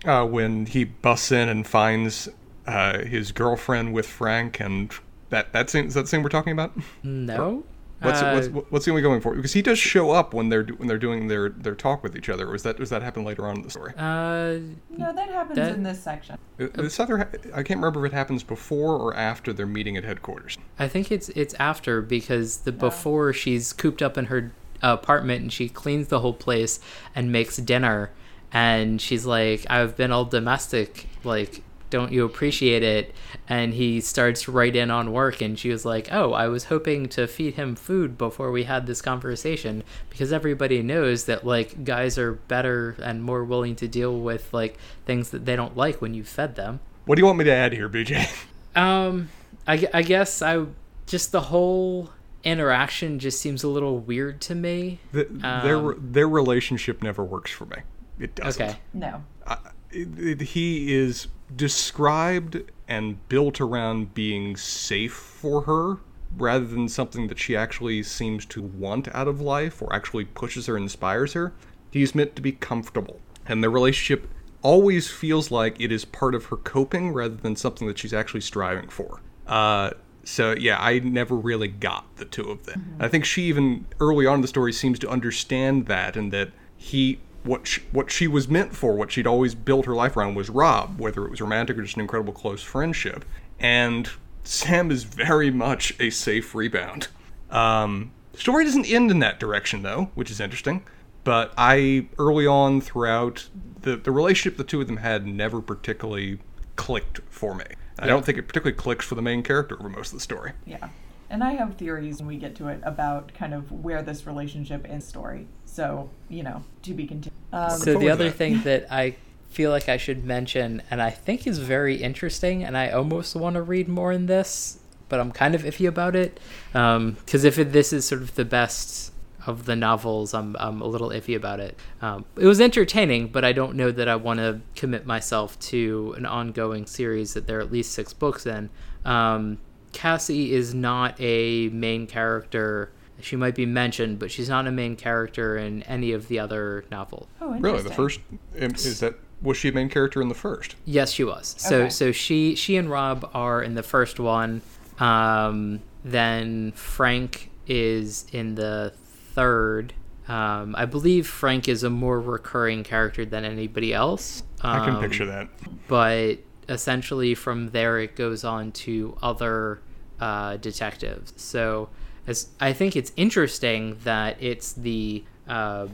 Uh, when he busts in and finds uh, his girlfriend with Frank, and that that scene is that the scene we're talking about? no. What's, Uh, what's what's the only going for? Because he does show up when they're when they're doing their their talk with each other. Or was that does that happen later on in the story? uh, No, that happens That- in this section. Uh, This other I can't remember if it happens before or after their meeting at headquarters. I think it's it's after because the before she's cooped up in her apartment and she cleans the whole place and makes dinner and she's like I've been all domestic like don't you appreciate it and he starts right in on work and she was like oh I was hoping to feed him food before we had this conversation because everybody knows that like guys are better and more willing to deal with like things that they don't like when you fed them What do you want me to add here, BJ? um, I, I guess I just the whole interaction just seems a little weird to me. The, their Um, their relationship never works for me. It doesn't. Okay. No. it, it- he is described and built around being safe for her rather than something that she actually seems to want out of life or actually pushes her inspires her. He's meant to be comfortable. And the relationship always feels like it is part of her coping rather than something that she's actually striving for. Uh, so yeah i never really got the two of them. I think she even early on in the story seems to understand that and that he what she, what she was meant for, what she'd always built her life around, was Rob, whether it was romantic or just an incredible close friendship. And Sam is very much a safe rebound. Um, the story doesn't end in that direction, though, which is interesting. But I, early on throughout, the, the relationship the two of them had never particularly clicked for me. I don't think it particularly clicks for the main character over most of the story. Yeah. And I have theories when we get to it about kind of where this relationship is story. So, you know, to be continued. Um, So the other that. thing that I feel like I should mention, and I think is very interesting, and I almost want to read more in this, but I'm kind of iffy about it. Because if it, this is sort of the best of the novels, I'm I'm a little iffy about it. Um, it was entertaining, but I don't know that I want to commit myself to an ongoing series that there are at least six books in. Um, Cassie is not a main character. She might be mentioned, but she's not a main character in any of the other novels. Oh, Really, the first um, is that was she a main character in the first? Yes, she was. So Okay. so she she and Rob are in the first one. Um, then Frank is in the third. Um, I believe Frank is a more recurring character than anybody else. I can Um, picture that. But essentially, from there, it goes on to other uh, detectives. So, as I think it's interesting that it's the uh,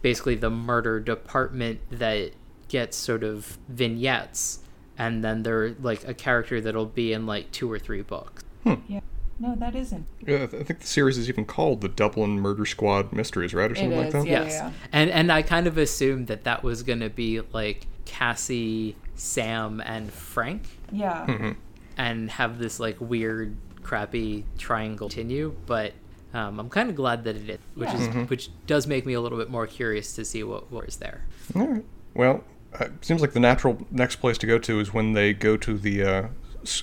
basically the murder department that gets sort of vignettes, and then they're like a character that'll be in like two or three books. Yeah. No, that isn't. Yeah, I think the series is even called the Dublin Murder Squad Mysteries, right, or something like is, that. yeah. yes, and and I kind of assumed that that was gonna be like Cassie, Sam, and Frank. Yeah. Mm-hmm. and have this like weird, crappy triangle continue. But um, I'm kind of glad that it is, which Yeah. is Mm-hmm. which does make me a little bit more curious to see what what is there. All right. Well, uh, seems like the natural next place to go to is when they go to the uh,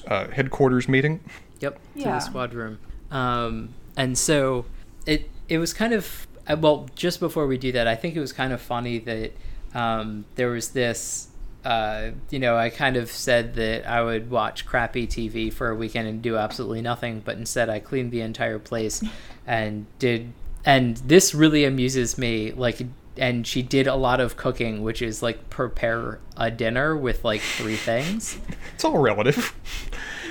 uh, headquarters meeting. Yep, to Yeah. the squad room. Um, and so it it was kind of uh, well just before we do that, I think it was kind of funny that um, there was this. Uh, you know, I kind of said that I would watch crappy TV for a weekend and do absolutely nothing, but instead I cleaned the entire place and did. And this really amuses me. Like, and she did a lot of cooking, which is like prepare a dinner with like three things. It's all relative,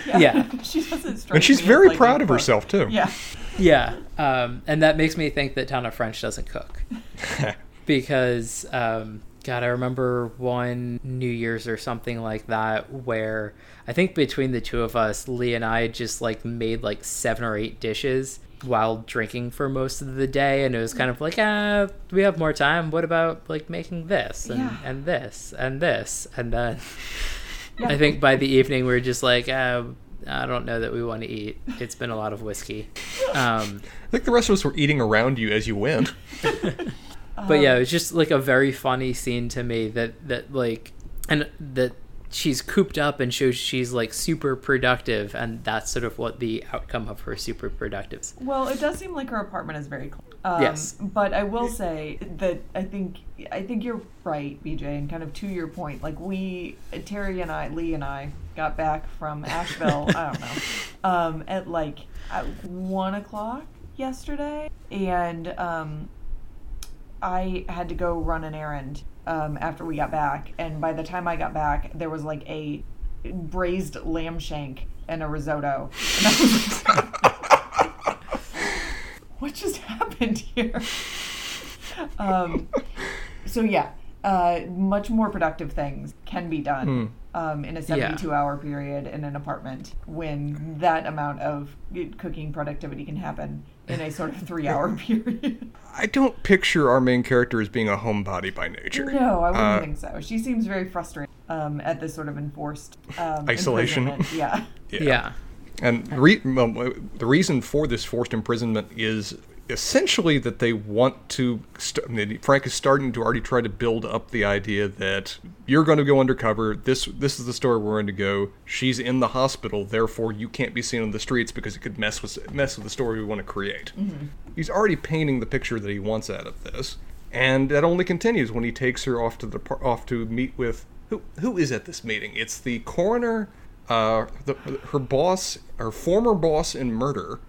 Yeah. she doesn't and she's me as, very like, proud of cook. herself too. Yeah. Yeah, um, and that makes me think that Tana French doesn't cook because, um, God, I remember one New Year's or something like that where I think between the two of us, Lee and I just like made like seven or eight dishes while drinking for most of the day, and it was kind of like, ah, we have more time. What about like making this and, Yeah. and this and this, and then Yeah. I think by the evening we are just like, uh, I don't know that we want to eat. It's been a lot of whiskey. Um, I think the rest of us were eating around you as you went. but yeah, it was just like a very funny scene to me that that like and that she's cooped up and shows she's like super productive and that's sort of what the outcome of her super productive. Well, it does seem like her apartment is very clean. Um, Yes. But I will say that I think I think you're right, BJ, and kind of to your point. Like we, Terry and I, Lee and I, got back from Asheville. I don't know, um, at like at one o'clock yesterday, and um, I had to go run an errand um, after we got back, and by the time I got back, there was like a braised lamb shank and a risotto, and I was like, "What just happened here?" Um, so yeah, uh, much more productive things can be done um, in a seventy-two hour period in an apartment when that amount of cooking productivity can happen in a sort of three-hour period. I don't picture our main character as being a homebody by nature. No, I wouldn't Uh, think so. She seems very frustrated um, at this sort of enforced um, Isolation. imprisonment. Yeah. Yeah. And re- well, the reason for this forced imprisonment is essentially that they want to. St- I mean, Frank is starting to already try to build up the idea that you're going to go undercover. This this is the story we're going to go. She's in the hospital, therefore you can't be seen on the streets because it could mess with mess with the story we want to create. He's already painting the picture that he wants out of this, and that only continues when he takes her off to the par- off to meet with who who is at this meeting. It's the coroner uh, the, her boss, her former boss in murder,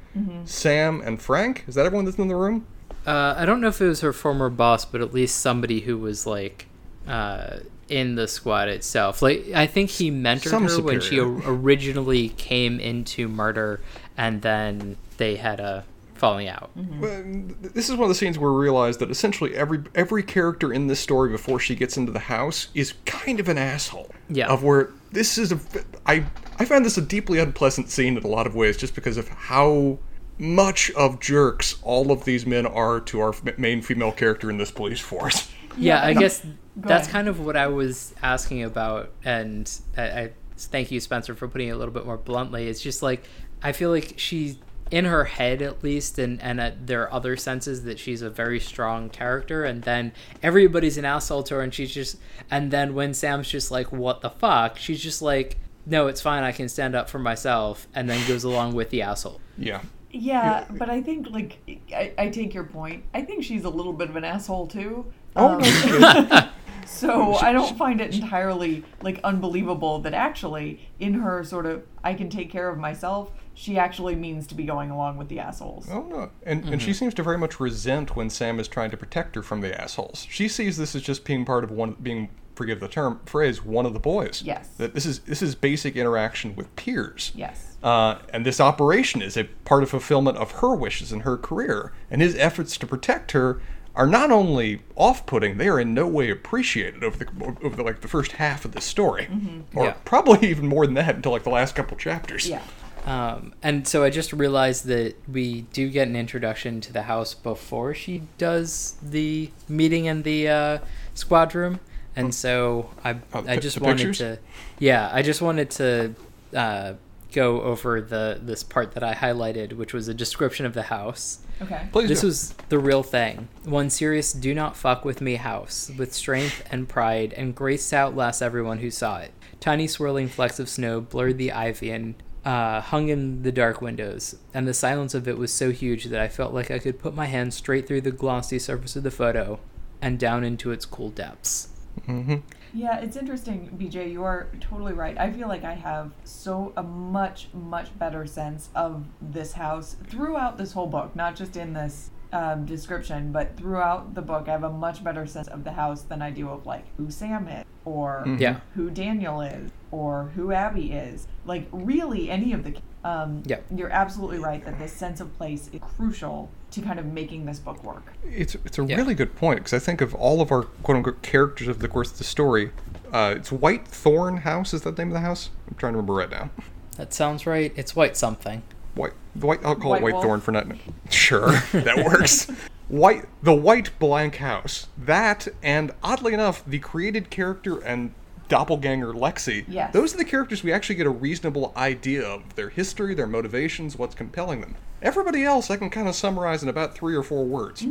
Sam and Frank. Is that everyone that's in the room? Uh, I don't know if it was her former boss, but at least somebody who was like uh, in the squad itself. Like I think he mentored Some her when she o- originally came into murder, and then they had a falling out. Well, This is one of the scenes where we realize that essentially every every character in this story before she gets into the house is kind of an asshole. Yeah. Of where this is a I I find this a deeply unpleasant scene in a lot of ways just because of how much of jerks all of these men are to our f- main female character in this police force. Yeah, I no, guess that's kind of what I was asking about, and I, I thank you, Spencer, for putting it a little bit more bluntly. It's just like I feel like she's in her head at least and and uh, there are other senses that she's a very strong character and then everybody's an asshole to her and she's just and then when Sam's just like what the fuck she's just like no it's fine I can stand up for myself and then goes along with the asshole Yeah. Yeah, but I think like I, I take your point. I think she's a little bit of an asshole too. Oh, Um, no, so I don't find it entirely like unbelievable that actually in her sort of I can take care of myself, she actually means to be going along with the assholes. Oh no, and and she seems to very much resent when Sam is trying to protect her from the assholes. She sees this as just being part of one, being forgive the term phrase, one of the boys. Yes. That this is this is basic interaction with peers. Yes. Uh, and this operation is a part of fulfillment of her wishes and her career, and his efforts to protect her are not only off-putting; they are in no way appreciated over the over the, like the first half of the story, or Yeah. probably even more than that until like the last couple chapters. Yeah. Um, and so I just realized that we do get an introduction to the house before she does the meeting in the uh, squad room, and so I Oh, I just the wanted pictures? to, yeah, I just wanted to uh, go over the this part that I highlighted, which was a description of the house. Okay. Please This do. was the real thing. One serious do not fuck with me house, with strength and pride, and grace to outlast everyone who saw it. Tiny swirling flecks of snow blurred the ivy and uh, hung in the dark windows, and the silence of it was so huge that I felt like I could put my hand straight through the glossy surface of the photo and down into its cool depths. Hmm Yeah, it's interesting, BJ. You are totally right. I feel like I have so a much much better sense of this house throughout this whole book, not just in this um, description, but throughout the book. I have a much better sense of the house than I do of like who Sam is, or Mhm. Yeah. who Daniel is, or who Abby is. Like really, any of the. Um, Yeah. You're absolutely right that this sense of place is crucial to kind of making this book work. It's it's a Yeah. really good point because I think of all of our quote unquote characters of the course of the story. Uh, it's Whitethorn House. Is that the name of the house? I'm trying to remember right now. That sounds right. It's white something. White, The white. I'll call White it White Wolf? Thorn for not. Sure, that works. White, the White Blank House. That and oddly enough, the created character and doppelganger Lexie. Yes. Those are the characters we actually get a reasonable idea of their history, their motivations, what's compelling them. Everybody else, I can kind of summarize in about three or four words.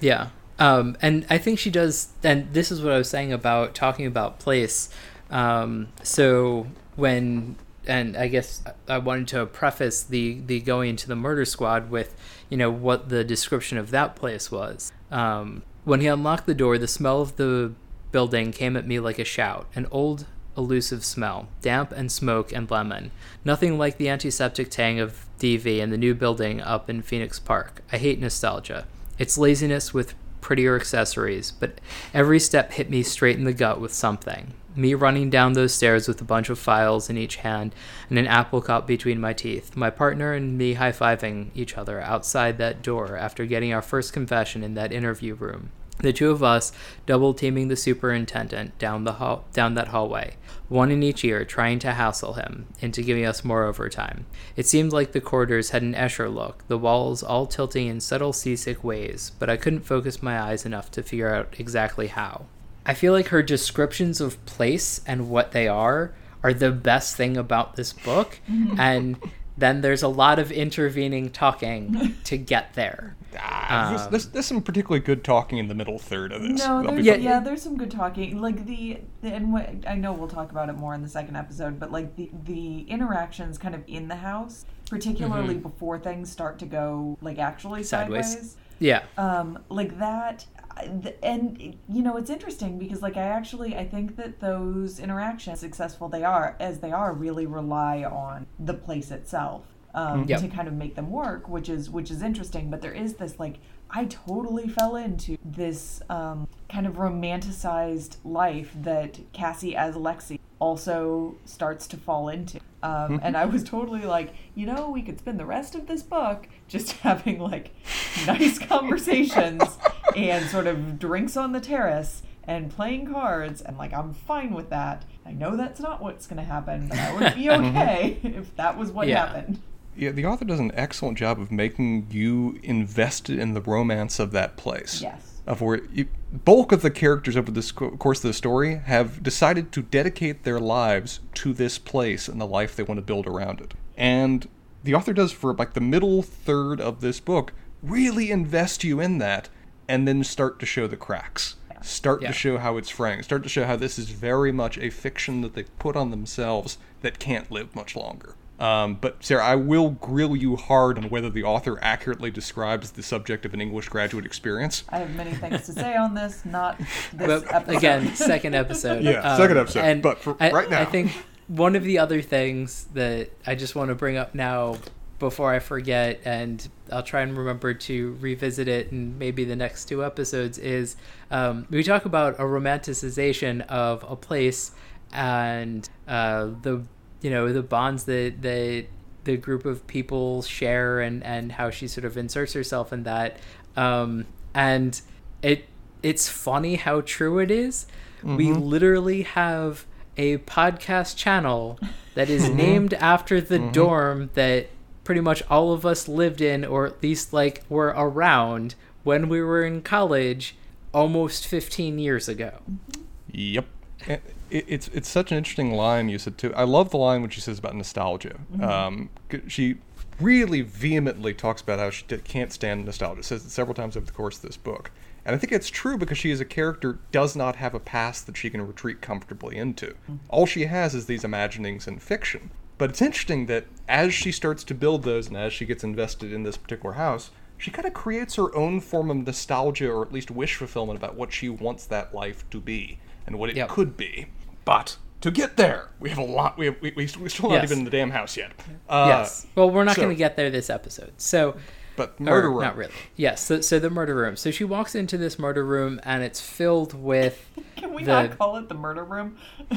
Yeah. Um, and I think she does, and this is what I was saying about talking about place. Um, so when, and I guess I wanted to preface the, the going into the murder squad with, you know, what the description of that place was. Um, when he unlocked the door, the smell of the building came at me like a shout, an old, elusive smell, damp and smoke and lemon. Nothing like the antiseptic tang of DV and the new building up in Phoenix Park. I hate nostalgia. It's laziness with prettier accessories, but every step hit me straight in the gut with something. Me running down those stairs with a bunch of files in each hand and an apple cup between my teeth. My partner and me high fiving each other outside that door after getting our first confession in that interview room. The two of us double teaming the superintendent down the hall down that hallway, one in each ear, trying to hassle him into giving us more overtime. It seemed like the corridors had an Escher look, the walls all tilting in subtle seasick ways, but I couldn't focus my eyes enough to figure out exactly how. I feel like her descriptions of place and what they are are the best thing about this book, and then there's a lot of intervening talking to get there. Ah, there's, Um, there's, there's some particularly good talking in the middle third of this. No, there's, yeah, yeah, there's some good talking. Like the, the and what, I know we'll talk about it more in the second episode, but like the the interactions kind of in the house, particularly before things start to go like actually Sideways. sideways. Yeah. um like that I- th- and you know it's interesting because like i actually i think that those interactions successful they are as they are really rely on the place itself um, Yep. to kind of make them work which is which is interesting but there is this like i totally fell into this um, kind of romanticized life that cassie as lexie also starts to fall into um, and i was totally like you know we could spend the rest of this book just having like nice conversations and sort of drinks on the terrace and playing cards and like I'm fine with that. I know that's not what's going to happen, but I would be okay if that was what Yeah. happened. Yeah, the author does an excellent job of making you invested in the romance of that place. Yes. Of where you, bulk of the characters over the course of the story have decided to dedicate their lives to this place and the life they want to build around it. And the author does for like the middle third of this book really invest you in that and then start to show the cracks start Yeah. to show how it's fraying. start to show how this is very much a fiction that they put on themselves that can't live much longer um, but sarah i will grill you hard on whether the author accurately describes the subject of an english graduate experience I have many things to say on this, not this but episode. again, second episode. Um, Yeah, second episode, but for I, right now. I think one of the other things that I just want to bring up now before I forget, and I'll try and remember to revisit it in maybe the next two episodes, is um, we talk about a romanticization of a place and uh, the you know the bonds that that the group of people share and and how she sort of inserts herself in that. Um, and it it's funny how true it is. we mm-hmm. literally have a podcast channel that is mm-hmm. named after the mm-hmm. dorm that pretty much all of us lived in or at least like were around when we were in college almost 15 years ago. Yep. Eh, It, it's it's such an interesting line you said too. I love the line when she says about nostalgia. Um, she really vehemently talks about how she can't stand nostalgia. Says it several times over the course of this book, and I think it's true because she, as a character, does not have a past that she can retreat comfortably into. All she has is these imaginings and fiction. But it's interesting that as she starts to build those, and as she gets invested in this particular house, she kind of creates her own form of nostalgia or at least wish fulfillment about what she wants that life to be and what it Yep. could be. But to get there, we have a lot. We have, we, we, we're still not Yes. even in the damn house yet. Uh, yes well we're not so- going to get there this episode so But or murder room. not really yes so, so the murder room so she walks into this murder room and it's filled with Can we the- not call it the murder room?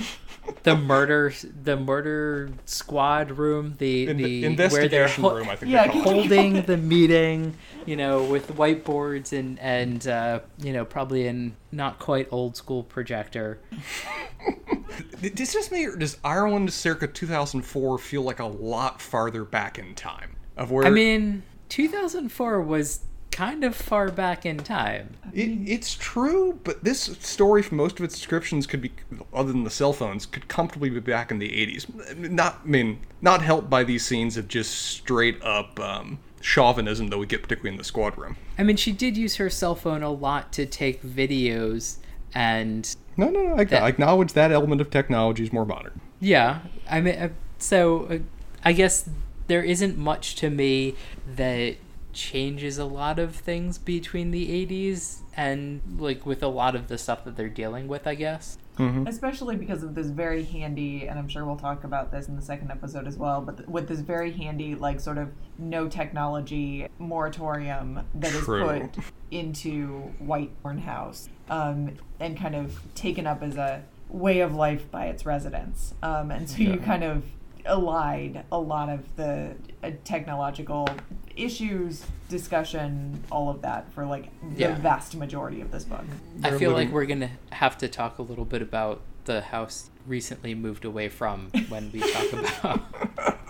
the murder the murder squad room the In- the where they're investigation ho- room, I think Yeah, they call holding the meeting you know with whiteboards and and uh, you know probably an not quite old school projector Does this me or does Ireland circa 2004 feel like a lot farther back in time? Of where i mean 2004 was kind of far back in time It, it's true, but this story, from most of its descriptions, could be, other than the cell phones, could comfortably be back in the 80s. Not, I mean, not helped by these scenes of just straight up um, chauvinism that we get, particularly in the squad room. i mean she did use her cell phone a lot to take videos and No, no, no. I, That- I acknowledge that element of technology is more modern. Yeah, I mean, uh, so uh, I guess there isn't much to me that changes a lot of things between the 80s and like with a lot of the stuff that they're dealing with, I guess. Especially because of this very handy, and I'm sure we'll talk about this in the second episode as well, but th- with this very handy, like, sort of no technology moratorium that is True. put into Whitethorn House um, and kind of taken up as a way of life by its residents. Um, and so you kind of allied a lot of the uh, technological issues, discussion, all of that for like the vast majority of this book. I feel like we're going to have to talk a little bit about the house recently moved away from when we talk about.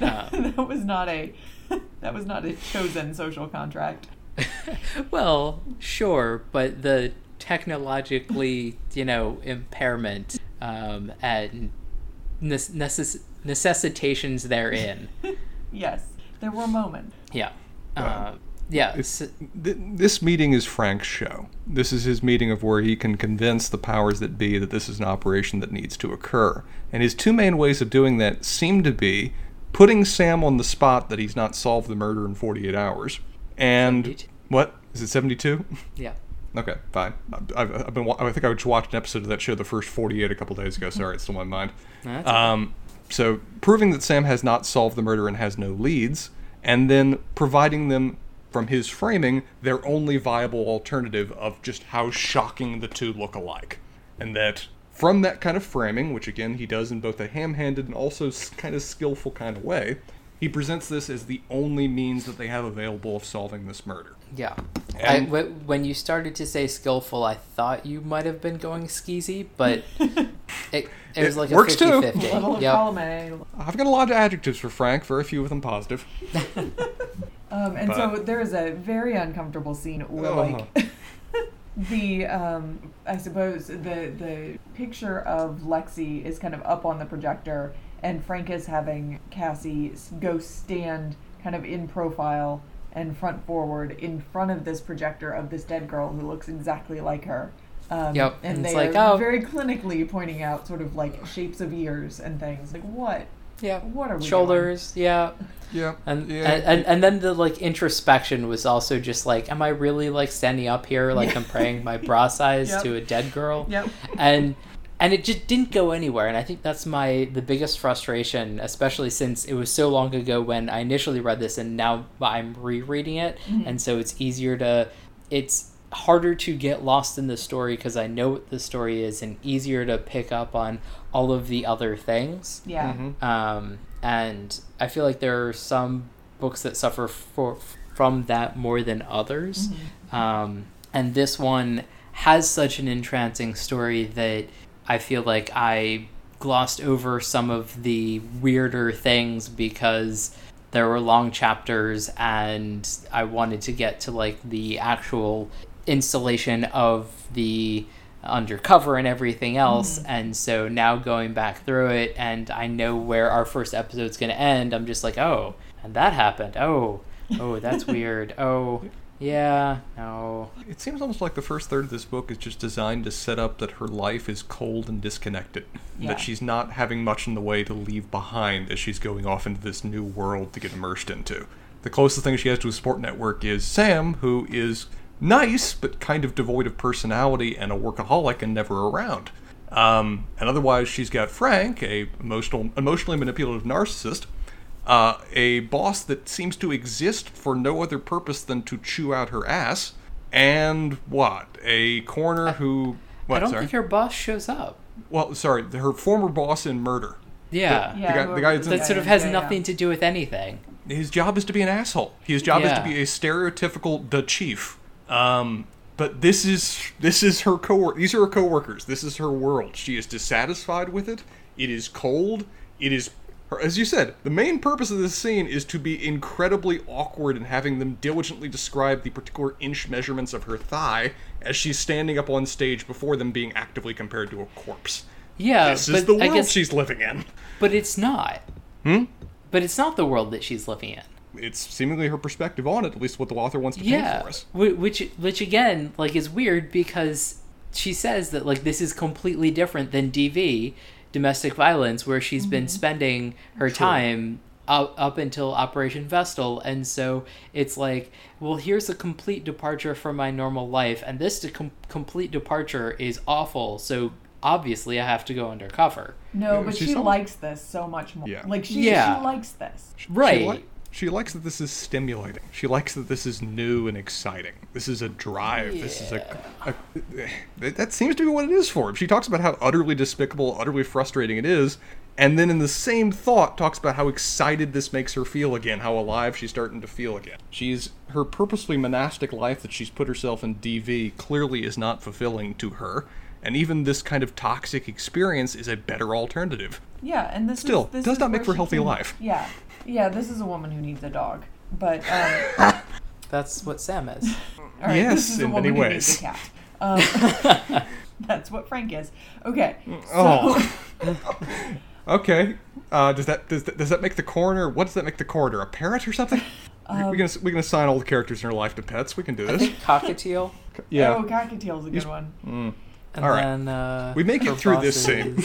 Uh, that was not a that was not a chosen social contract. well, sure, but the technologically, you know, impairment um, and nes- necess- necessitations therein. Yes, there were moments. Yeah. Uh, yeah. It's, th- this meeting is Frank's show. This is his meeting of where he can convince the powers that be that this is an operation that needs to occur. And his two main ways of doing that seem to be putting Sam on the spot that he's not solved the murder in 48 hours. And 72. what? Is it 72? yeah. Okay, fine. I've, I've been. I think I just watched an episode of that show, the first forty-eight, a couple days ago. Sorry, it's still in my mind. No, that's okay. Um, so proving that Sam has not solved the murder and has no leads, and then providing them from his framing their only viable alternative of just how shocking the two look alike, and that from that kind of framing, which again he does in both a ham-handed and also kind of skillful kind of way, he presents this as the only means that they have available of solving this murder. Yeah. I, And- wh- when you started to say skillful, I thought you might have been going skeezy, but it, it was like works a too. 50 Level of Yep. column A. I've got a lot of adjectives for Frank, very few of them positive. Um, and But- so there is a very uncomfortable scene where, like, the um, I suppose the the picture of Lexie is kind of up on the projector, and Frank is having Cassie s- go stand kind of in profile and front forward in front of this projector of this dead girl who looks exactly like her. Um, Yep, And, and they it's like, are oh. very clinically pointing out sort of like shapes of ears and things. Like what? Yeah. What are we doing? Shoulders, yeah. Yeah. And, yeah. and, and and then the like introspection was also just like, am I really like standing up here like comparing my bra size Yep. to a dead girl? Yep. And and it just didn't go anywhere. And I think that's my the biggest frustration, especially since it was so long ago when I initially read this, and now I'm rereading it, and so it's easier to it's harder to get lost in the story because I know what the story is, and easier to pick up on all of the other things Yeah. Mhm. um, and I feel like there are some books that suffer for, from that more than others. Um, and this one has such an entrancing story that I feel like I glossed over some of the weirder things because there were long chapters and I wanted to get to like the actual installation of the undercover and everything else. Mm-hmm. And so now going back through it and I know where our first episode's going to end I'm just like oh and that happened. Oh oh that's weird. Oh yeah no It seems almost like the first third of this book is just designed to set up that her life is cold and disconnected. Yeah. That she's not having much in the way to leave behind as she's going off into this new world to get immersed into. The closest thing she has to a support network is Sam, who is nice but kind of devoid of personality and a workaholic and never around. Um, and otherwise, she's got Frank, a emotional, emotionally manipulative narcissist, uh, a boss that seems to exist for no other purpose than to chew out her ass, and what? A coroner who. What? I don't sorry. think her boss shows up Well, sorry, her former boss in murder. yeah, Yeah, guy- the guy this that's in- that sort of has is, yeah, yeah. nothing to do with anything His job is to be an asshole. His job is to be a stereotypical the chief. Um, but this is this is her co these are her coworkers. This is her world. She is dissatisfied with it. It is cold. It is her, as you said, the main purpose of this scene is to be incredibly awkward and having them diligently describe the particular inch measurements of her thigh as she's standing up on stage before them being actively compared to a corpse. yeah This but is the world guess she's living in. but it's not Hmm? but it's not the world that she's living in It's seemingly her perspective on it, at least what the author wants to paint for us. whi- which which again like is weird because she says that like this is completely different than dv domestic violence where she's been mm-hmm. spending her time up, up until operation vestal and so it's like well here's a complete departure from my normal life and this de- com- complete departure is awful so obviously i have to go undercover No, Yeah, but she's she likes this so much more. Yeah. Like she, Yeah. she likes this. right She, li- she likes that this is stimulating. She likes that this is new and exciting. This is a drive. This is a, a, that- seems to be what it is for. her. She talks about how utterly despicable, utterly frustrating it is, and then in the same thought talks about how excited this makes her feel again, how alive she's starting to feel again. She's her purposely monastic life that she's put herself in DV clearly is not fulfilling to her. And even this kind of toxic experience is a better alternative. Yeah, and this Still, is, this does not make for a healthy can- life. Yeah, yeah. This is a woman who needs a dog. But um, that's what sam is all right, Yes, this is a in woman many who needs ways. a cat. Um, that's what Frank is. Okay. So, Oh. Okay. Uh, does that does that, does that make the coroner? What does that make the coroner? A parrot or something? we we gonna we gonna assign all the characters in her life to pets. We can do this. think cockatiel Yeah. Oh, cockatiel's a good one. and All right. then uh, we make it through this boss scene.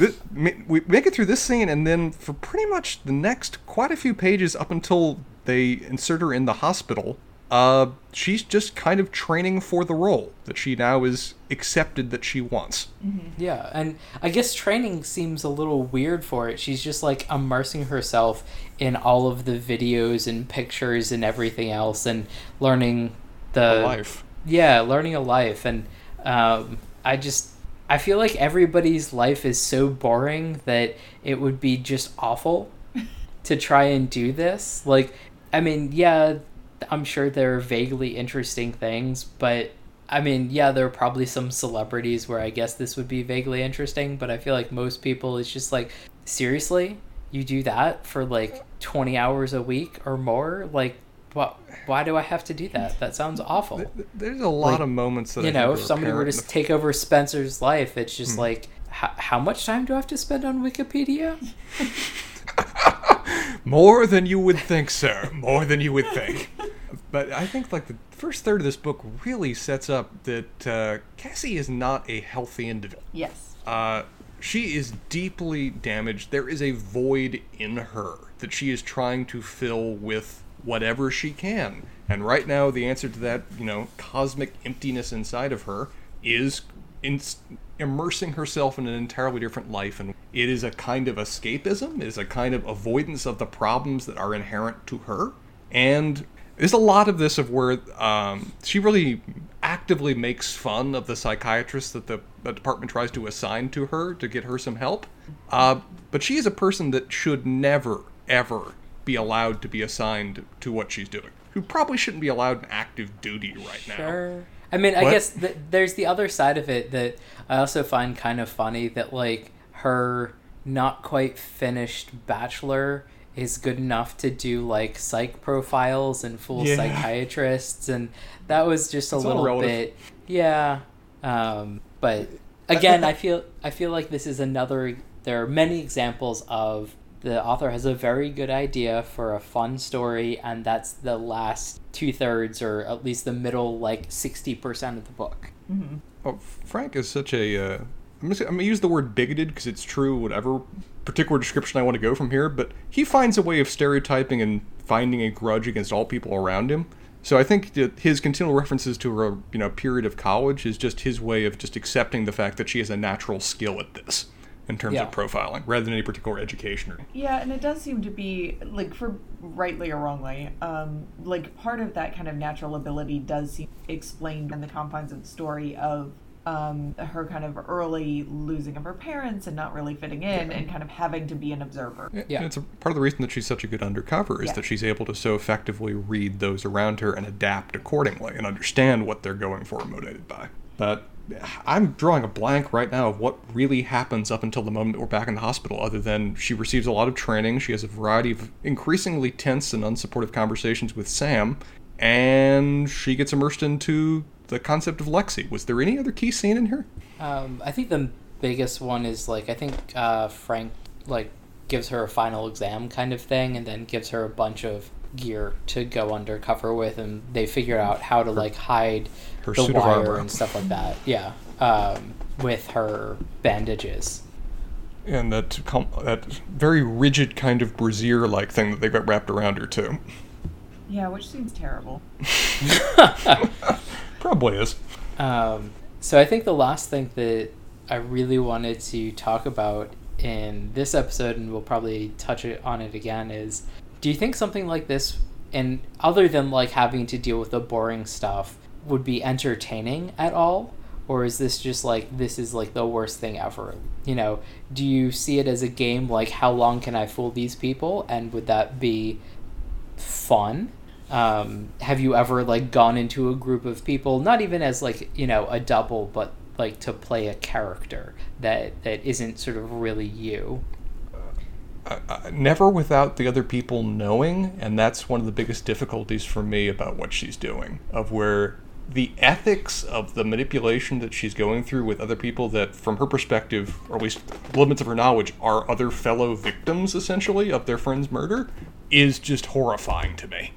Is- This, we make it through this scene, and then for pretty much the next quite a few pages up until they insert her in the hospital, uh, she's just kind of training for the role that she now is accepted that she wants. Yeah, and I guess training seems a little weird for it. She's just like immersing herself in all of the videos and pictures and everything else and learning the life. Yeah, learning a life and um, I just I feel like everybody's life is so boring that it would be just awful to try and do this. Like I mean, yeah, I'm sure there are vaguely interesting things, but I mean, yeah, there are probably some celebrities where I guess this would be vaguely interesting, but I feel like most people it's just like, seriously, you do that for like 20 hours a week or more? Like, what? Why do I have to do that? That sounds awful. There's a lot Like, of moments that You think know, if somebody were to apparent s- in the- take over Spencer's life, it's just like, how much time do I have to spend on Wikipedia? More than you would think, sir. More than you would think. But I think like the first third of this book really sets up that uh, Cassie is not a healthy individual. Yes. Uh, she is deeply damaged. There is a void in her that she is trying to fill with whatever she can. And right now, the answer to that, you know, cosmic emptiness inside of her is in, immersing herself in an entirely different life. And it is a kind of escapism, it is a kind of avoidance of the problems that are inherent to her. And there's a lot of this of where um, she really actively makes fun of the psychiatrist that the, the, department tries to assign to her to get her some help. Uh, but she is a person that should never, ever be allowed to be assigned to what she's doing. Who probably shouldn't be allowed an active duty right now. Sure. I mean, I guess th- there's the other side of it that I also find kind of funny that like her not quite finished bachelor is good enough to do like psych profiles and fool Yeah. psychiatrists and that was just a It's little relative. bit yeah um but again i feel i feel like this is another there are many examples of the author has a very good idea for a fun story and that's the last two-thirds or at least the middle like 60% of the book Mm-hmm. Oh, Frank is such a. Uh, I'm gonna, say, I'm gonna use the word bigoted because it's true. Whatever particular description I want to go from here, but he finds a way of stereotyping and finding a grudge against all people around him. So I think that his continual references to her, you know, period of college is just his way of just accepting the fact that she has a natural skill at this in terms Yeah. of profiling, rather than any particular education. Or, Yeah, and it does seem to be like for rightly or wrongly, um, like part of that kind of natural ability does seem explained in the confines of the story of um, her kind of early losing of her parents and not really fitting in and kind of having to be an observer. Yeah. And it's a, part of the reason that she's such a good undercover is Yeah. that she's able to so effectively read those around her and adapt accordingly and understand what they're going for and motivated by. But I'm drawing a blank right now of what really happens up until the moment we're back in the hospital, other than she receives a lot of training. She has a variety of increasingly tense and unsupportive conversations with Sam, and she gets immersed into the concept of Lexie. Was there any other key scene in here? um, i think the biggest one is like i think uh, frank like gives her a final exam kind of thing and then gives her a bunch of gear to go undercover with and they figure out how to like hide her the wire armor. and stuff like that yeah um, with her bandages and that com- that very rigid kind of brassiere like thing that they got wrapped around her too. Yeah, which seems terrible. Probably is. Um, so I think the last thing that I really wanted to talk about in this episode, and we'll probably touch it on it again, is do you think something like this, and other than like having to deal with the boring stuff, would be entertaining at all? Or is this just like this is like the worst thing ever? You know, do you see it as a game like how long can I fool these people? And would that be fun? Um, have you ever like gone into a group of people, not even as like you know a double, but like to play a character that that isn't sort of really you? Uh, uh, never without the other people knowing, and that's one of the biggest difficulties for me about what she's doing. Of where the ethics of the manipulation that she's going through with other people that, from her perspective, or at least limits of her knowledge, are other fellow victims, essentially, of their friend's murder, is just horrifying to me.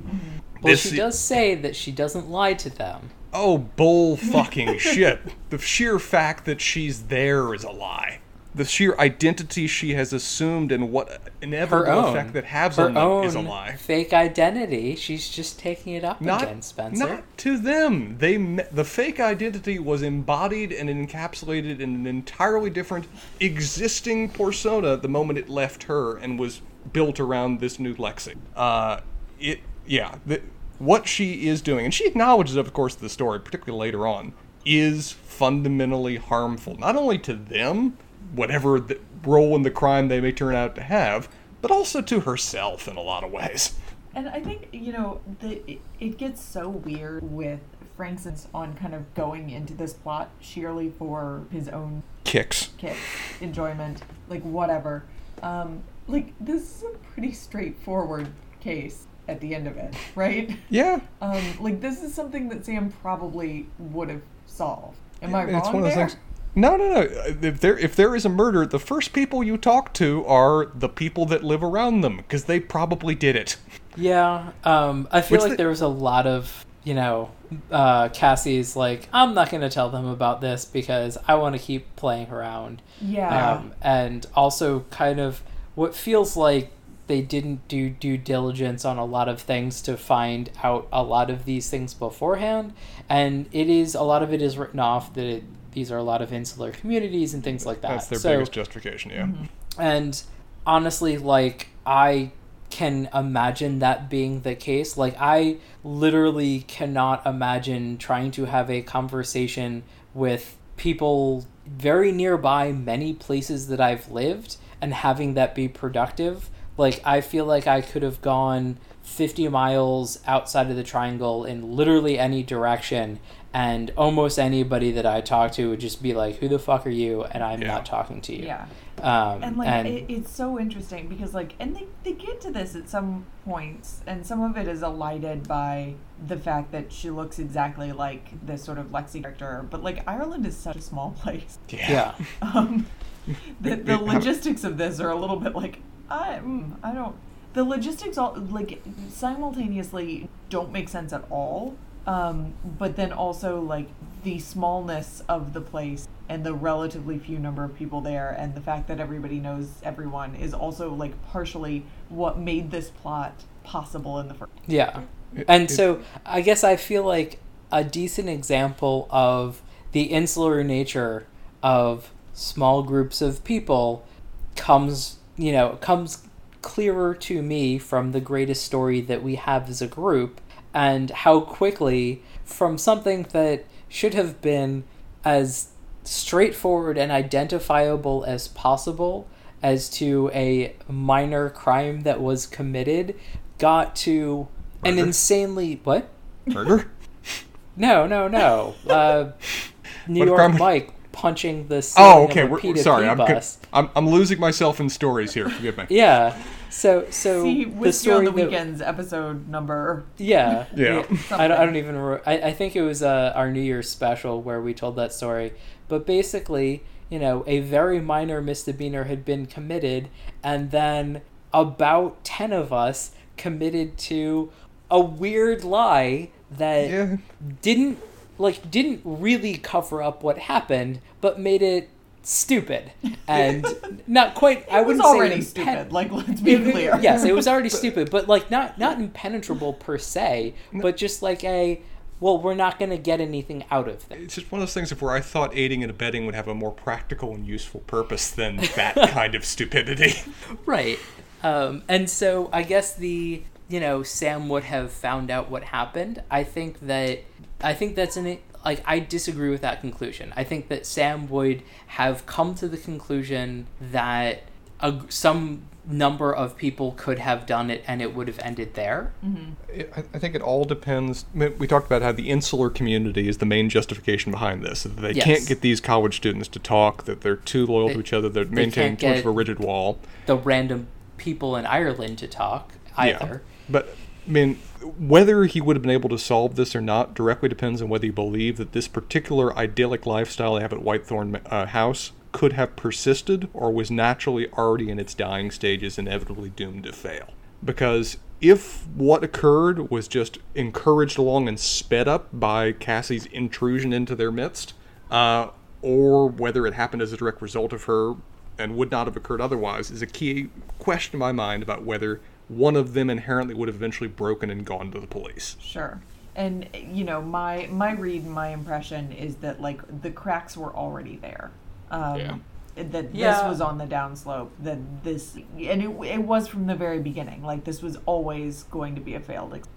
Well, This- she does say that she doesn't lie to them. Oh, bull fucking shit. The sheer fact that she's there is a lie. The sheer identity she has assumed and what Her inevitable own effect that has her on them is a lie. fake identity. She's just taking it up Not, again, Spencer. not to them. They the fake identity was embodied and encapsulated in an entirely different existing persona the moment it left her and was built around this new Lexie. Uh, it yeah, the, what she is doing, and she acknowledges, of course, the story, particularly later on, is fundamentally harmful not only to them, whatever the role in the crime they may turn out to have, but also to herself in a lot of ways. And I think, you know, the, it, it gets so weird with Frank's on kind of going into this plot sheerly for his own Kicks. kick, enjoyment, like whatever. Um, like, this is a pretty straightforward case at the end of it, right? Yeah, Um, like, this is something that Sam probably would have solved. Am I it's wrong one of those there? things. No, no, no. If there if there is a murder, the first people you talk to are the people that live around them because they probably did it. Yeah, um, I feel Which like the- there was a lot of, you know, uh, Cassie's like, I'm not going to tell them about this because I want to keep playing around. Yeah. Um, and also, kind of, what feels like they didn't do due diligence on a lot of things to find out a lot of these things beforehand. And it is, a lot of it is written off that it, these are a lot of insular communities and things like that. That's their So- biggest justification. Yeah. Mm-hmm. and honestly, like, I can imagine that being the case. Like, I literally cannot imagine trying to have a conversation with people very nearby many places that I've lived and having that be productive. Like, I feel like I could have gone 50 miles outside of the triangle in literally any direction. And almost anybody that I talk to would just be like, "Who the fuck are you?" And I'm Yeah. not talking to you. yeah. Um, and like and- It, it's so interesting because like and they, they get to this at some points and some of it is elided by the fact that she looks exactly like this sort of lexie character but like ireland is such a small place yeah. um the, the We- we have- logistics of this are a little bit like i mm, i don't the logistics all like simultaneously don't make sense at all um but then also like the smallness of the place and the relatively few number of people there and the fact that everybody knows everyone is also like partially what made this plot possible in the first Yeah. And so I guess I feel like a decent example of the insular nature of small groups of people comes, you know, comes clearer to me from the greatest story that we have as a group and how quickly from something that should have been as straightforward and identifiable as possible as to a minor crime that was committed got to an insanely what Murder? no no no uh, new What york mike punching the Oh, okay. of a We're, P2P sorry, I'm. I'm I'm losing myself in stories here. Forgive me. yeah so so see the whiskey on story the that- weekends episode number Yeah. Yeah. I, don't, I don't even. Re- I, I think it was uh, our New Year's special where we told that story. But basically, you know, a very minor misdemeanor had been committed, and then about 10 of us committed to a weird lie that Yeah. didn't like didn't really cover up what happened but made it stupid and not quite i it was wouldn't already say impen- stupid like let's be it- it- clear yes, it was already stupid, but like not not impenetrable per se, but just like a well, we're not going to get anything out of this. It's just one of those things of where I thought aiding and abetting would have a more practical and useful purpose than that kind of stupidity. Right. Um, and so I guess the you know Sam would have found out what happened. I think that I think that's an like I disagree with that conclusion. I think that Sam would have come to the conclusion that a, some number of people could have done it and it would have ended there. Mm-hmm. I I think it all depends. We talked about how the insular community is the main justification behind this. That they Yes. can't get these college students to talk. That they're too loyal They- to each other. They're maintaining can't too much of a rigid wall. The random people in Ireland to talk either. But I mean, whether he would have been able to solve this or not directly depends on whether you believe that this particular idyllic lifestyle they have at Whitethorn uh, House could have persisted or was naturally already in its dying stages, inevitably doomed to fail. Because if what occurred was just encouraged along and sped up by Cassie's intrusion into their midst, uh, or whether it happened as a direct result of her and would not have occurred otherwise, is a key question in my mind about whether one of them inherently would have eventually broken and gone to the police. Sure. And you know, my my read my impression is that like the cracks were already there. Um, Yeah. That this Yeah. was on the downslope. That this and it, it was from the very beginning. Like this was always going to be a failed. Ex-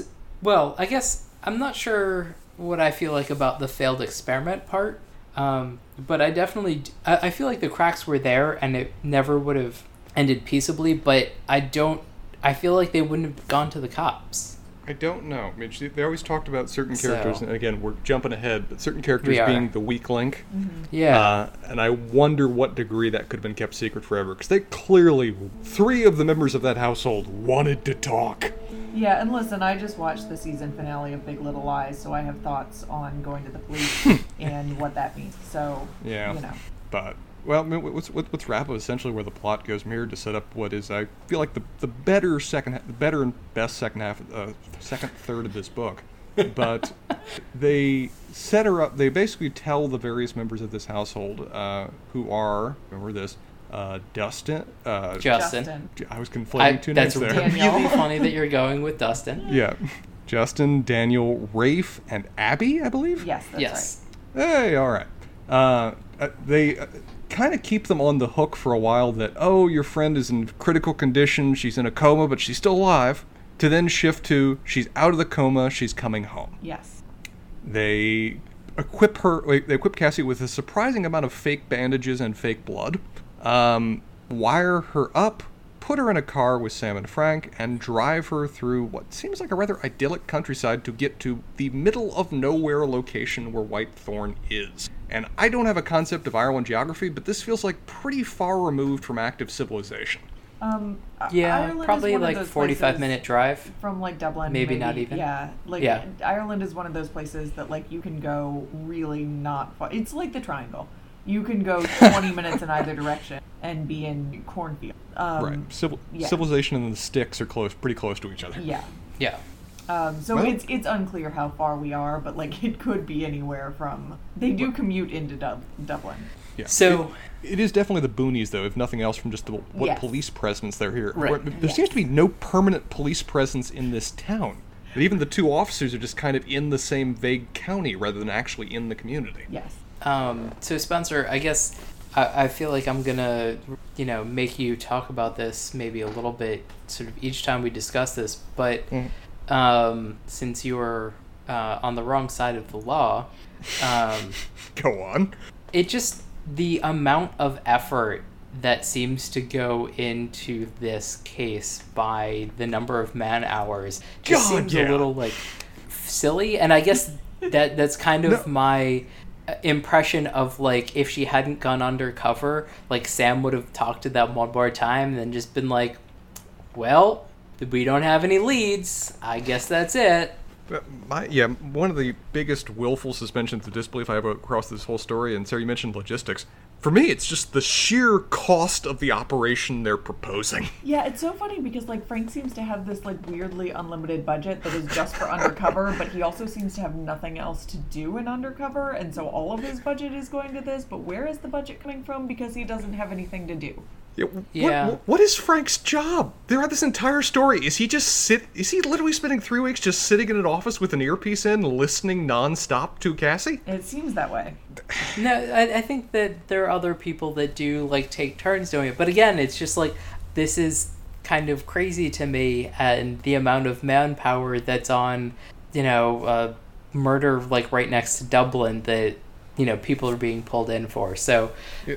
S well, I guess I'm not sure what I feel like about the failed experiment part, um, but I definitely I feel like the cracks were there and it never would have ended peaceably. But I don't. I feel like they wouldn't have gone to the cops. I don't know. I mean, she- they always talked about certain characters, So- and again, we're jumping ahead, but certain characters being the weak link. Yeah. Uh, and I wonder what degree that could have been kept secret forever. Because they clearly, three of the members of that household wanted to talk. Yeah, and listen, I just watched the season finale of Big Little Lies, so I have thoughts on going to the police and what that means. So, Yeah. you know. But well, I mean, what's what- what's wrap up essentially where the plot goes mirrored to set up what is I feel like the the better second the better and best second half uh, second third of this book. But they set her up. They basically tell the various members of this household uh, who are remember this uh, Dustin. Uh, Justin. Justin. I was I, conflating two names there. Daniel. really funny that you're going with Dustin. yeah, Justin, Daniel, Rafe, and Abby, I believe. Yes, that's yes. Hey, all right. Uh, uh, they uh, kind of keep them on the hook for a while that, oh, your friend is in critical condition, she's in a coma, but she's still alive, to then shift to, she's out of the coma, she's coming home. Yes. They equip her, they equip Cassie with a surprising amount of fake bandages and fake blood, um, wire her up, put her in a car with Sam and Frank, and drive her through what seems like a rather idyllic countryside to get to the middle of nowhere location where Whitethorn is. And I don't have a concept of Ireland geography, but this feels like pretty far removed from active civilization. Um, Yeah, Ireland probably like 45 minute drive. from like Dublin. Maybe not even. Yeah, like Yeah. Ireland is one of those places that like you can go really not far. It's like the triangle. You can go 20 minutes in either direction and be in cornfield. Um, right. Civil- yeah. Civilization and the sticks are close, pretty close to each other. Yeah. Yeah. Um, so Well- it's it's unclear how far we are, but like it could be anywhere from. They do commute into Dub- Dublin. Yeah. So- it, it is definitely the boonies, though, if nothing else, from just the what Yes. police presence there here. Right. There Yes. seems to be no permanent police presence in this town. And even the two officers are just kind of in the same vague county rather than actually in the community. Yes. Um, so Spencer, I guess I, I feel like I'm gonna, you know, make you talk about this maybe a little bit, sort of each time we discuss this. But Mm. Um, since you were uh, on the wrong side of the law, um, Go on. it just the amount of effort that seems to go into this case by the number of man hours just God, seems yeah. a little like silly and i guess that that's kind of No. my uh, impression of like if she hadn't gone undercover like sam would have talked to them one more time and then just been like well we don't have any leads i guess that's it But My yeah, one of the biggest willful suspensions of disbelief I have across this whole story, and Sarah, you mentioned logistics. For me, it's just the sheer cost of the operation they're proposing. Yeah, it's so funny because like Frank seems to have this like weirdly unlimited budget that is just for undercover, but he also seems to have nothing else to do in undercover, and so all of his budget is going to this. But where is the budget coming from? Because he doesn't have anything to do. Yeah, what- Yeah. What, what is Frank's job? Throughout this entire story, is he just sit? Is he literally spending three weeks just sitting in an office with an earpiece in, listening nonstop to Cassie? It seems that way. No, I, I think that there are other people that do like take turns doing it. But again, it's just like this is kind of crazy to me, and the amount of manpower that's on, you know, uh, murder like right next to Dublin that you know people are being pulled in for. So,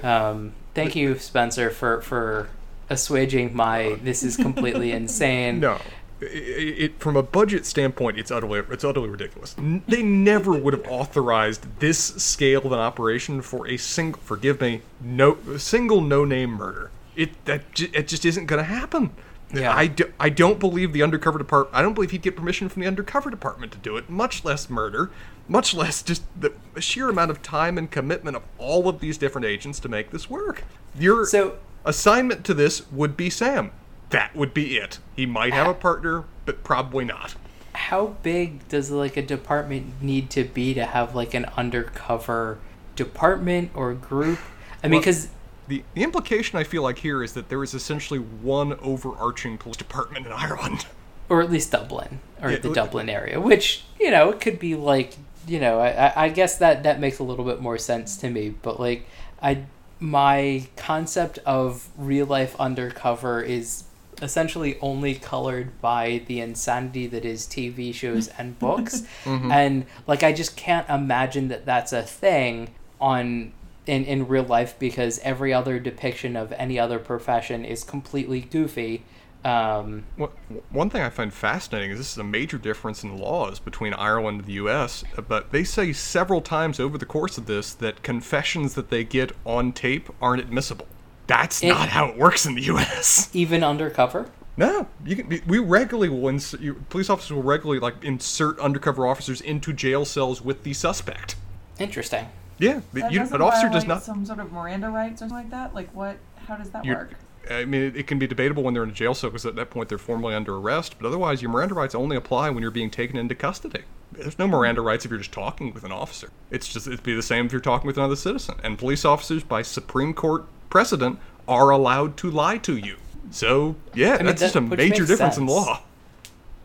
um, thank you, Spencer, for for assuaging my uh, this is completely insane. No. I- I- It, from a budget standpoint, it's utterly it's utterly ridiculous. They never would have authorized this scale of an operation for a single, forgive me, no single no name murder. It that it just isn't going to happen. Yeah. I, do, I don't believe the undercover department. I don't believe he'd get permission from the undercover department to do it. Much less murder. Much less just the sheer amount of time and commitment of all of these different agents to make this work. Your So- assignment to this would be Sam. That would be it. He might have a ah. partner, but probably not. how big does like a department need to be to have like an undercover department or group? I mean, Well- because The, the implication I feel like here is that there is essentially one overarching police department in Ireland. or at least Dublin or Yeah, the Dublin area, which you know it could be like you know I, I- guess that that makes a little bit more sense to me. But like I my concept of real life undercover is essentially only colored by the insanity that is TV shows and books, mm-hmm. and like I just can't imagine that that's a thing on. In, in real life because every other depiction of any other profession is completely goofy um, What, one thing I find fascinating is this is a major difference in laws between Ireland and the U.S., but they say several times over the course of this that confessions that they get on tape aren't admissible. That's It- not how it works in the U.S. even undercover No, you can. We regularly will. Ins- you, police officers will regularly like insert undercover officers into jail cells with the suspect. Interesting. Yeah, That you, doesn't an officer does not. some sort of Miranda rights or something like that. Like what? How does that work? I mean, it, it can be debatable when they're in a jail cell because at that point they're formally under arrest. But otherwise, your Miranda rights only apply when you're being taken into custody. There's no Miranda rights if you're just talking with an officer. It's just it'd be the same if you're talking with another citizen. And police officers, by Supreme Court precedent, are allowed to lie to you. So yeah, mean, that's just a major difference in law.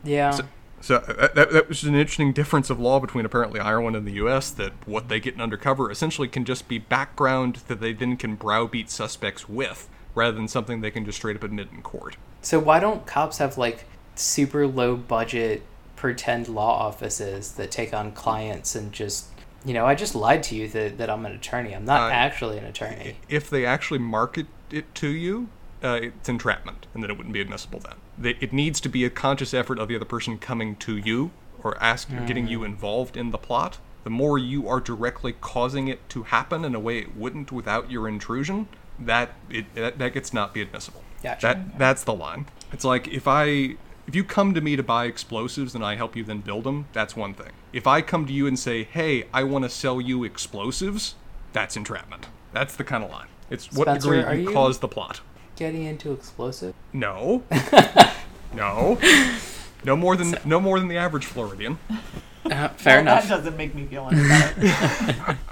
Yeah. So uh, that, that was an interesting difference of law between apparently Ireland and the U.S. That what they get in undercover essentially can just be background that they then can browbeat suspects with, rather than something they can just straight up admit in court. So why don't cops have like super low budget pretend law offices that take on clients and just you know I just lied to you that, that I'm an attorney. I'm not Uh, actually an attorney. If they actually market it to you, uh, it's entrapment, and then it wouldn't be admissible then. It needs to be a conscious effort of the other person coming to you or asking, getting you involved in the plot. The more you are directly causing it to happen in a way it wouldn't without your intrusion, that it that, that gets not be admissible. Gotcha. That that's the line. It's like if I if you come to me to buy explosives and I help you then build them, that's one thing. If I come to you and say, "Hey, I want to sell you explosives," that's entrapment. That's the kind of line. It's what Spencer, degree you you- cause the plot. Getting into explosive. No. no. No more than no more than the average Floridian. Uh, fair Well, enough. That doesn't make me feel any better.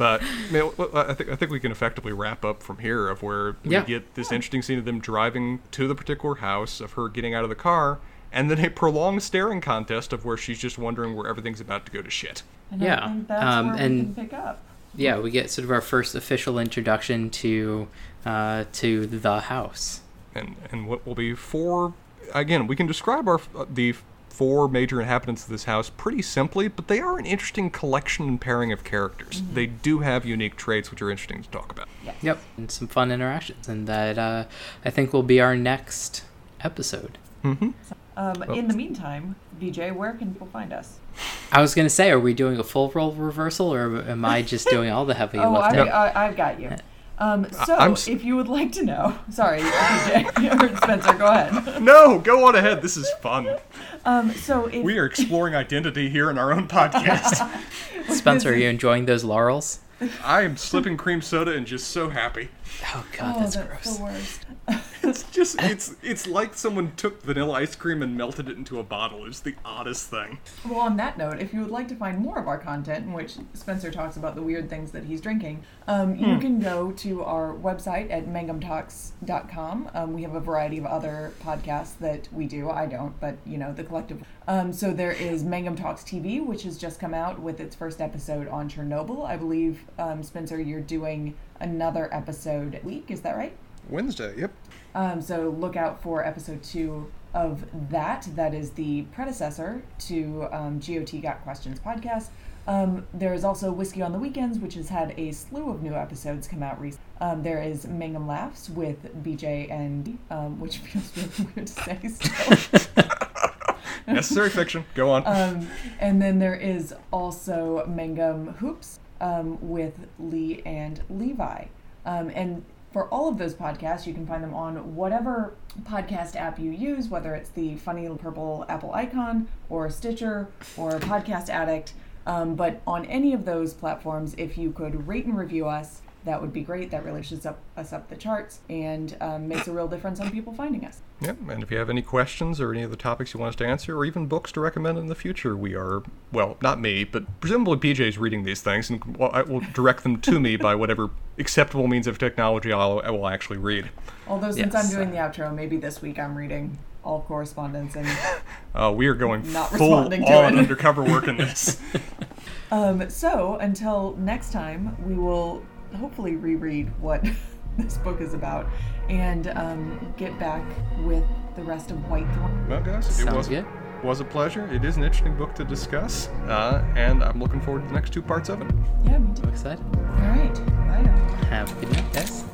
But I, mean, I think I think we can effectively wrap up from here of where we Yeah. get this interesting scene of them driving to the particular house, of her getting out of the car, and then a prolonged staring contest of where she's just wondering where everything's about to go to shit. And Yeah, I think that's um, where we and- can pick up. Yeah, we get sort of our first official introduction to uh, to the house. And and what will be four again? We can describe our uh, the four major inhabitants of this house pretty simply, but they are an interesting collection and pairing of characters. They do have unique traits which are interesting to talk about. Yep, and some fun interactions, and that uh, I think will be our next episode. Mm-hmm. Um, Oh. In the meantime, BJ, where can people find us? I was gonna say, are we doing a full role reversal, or am I just doing all the heavy oh, I, lifting? I, I've got you. Um, so, I'm s- if you would like to know, sorry, Spencer, go ahead. No, go on ahead. This is fun. Um, so, if We are exploring identity here in our own podcast. Spencer, are you enjoying those laurels? I am slipping cream soda and just so happy. Oh God, oh, that's, that's gross. the worst. It's just it's it's like someone took vanilla ice cream and melted it into a bottle. It's the oddest thing. Well, on that note, if you would like to find more of our content, in which Spencer talks about the weird things that he's drinking, um, you can go to our website at mangumtalks.com. Um, we have a variety of other podcasts that we do. I don't, but you know, the collective. Um, so there is Mangum Talks TV, which has just come out with its first episode on Chernobyl. I believe, um, Spencer, you're doing another episode a week. Is that right? Wednesday. Yep. Um, so look out for episode two of that. That is the predecessor to um, GOT Got Questions podcast. Um, there is also Whiskey on the Weekends, which has had a slew of new episodes come out recently. Um, there is Mangum Laughs with BJ and um, which feels really weird to say still. Necessary fiction. Go on. Um, and then there is also Mangum Hoops um, with Lee and Levi. Um, and for all of those podcasts, you can find them on whatever podcast app you use, whether it's the funny purple Apple icon or Stitcher or Podcast Addict. Um, but on any of those platforms, if you could rate and review us, that would be great. That really shoots up us up the charts and um, makes a real difference on people finding us. Yep. And if you have any questions or any of the topics you want us to answer, or even books to recommend in the future, we are well, not me, but presumably BJ's reading these things, and I will direct them to me by whatever acceptable means of technology I'll, I will actually read. Although since Yes. I'm doing the outro, maybe this week I'm reading all correspondence and Uh, we are going Not full responding to on it. undercover work in this. Um, so until next time, we will hopefully reread what this book is about and um, get back with the rest of Whitethorn. well, guys, it Sounds was good. was a pleasure. It is an interesting book to discuss, uh, and I'm looking forward to the next two parts of it. Yeah, me too. I'm excited. All right. Bye. now. Have a good night, guys.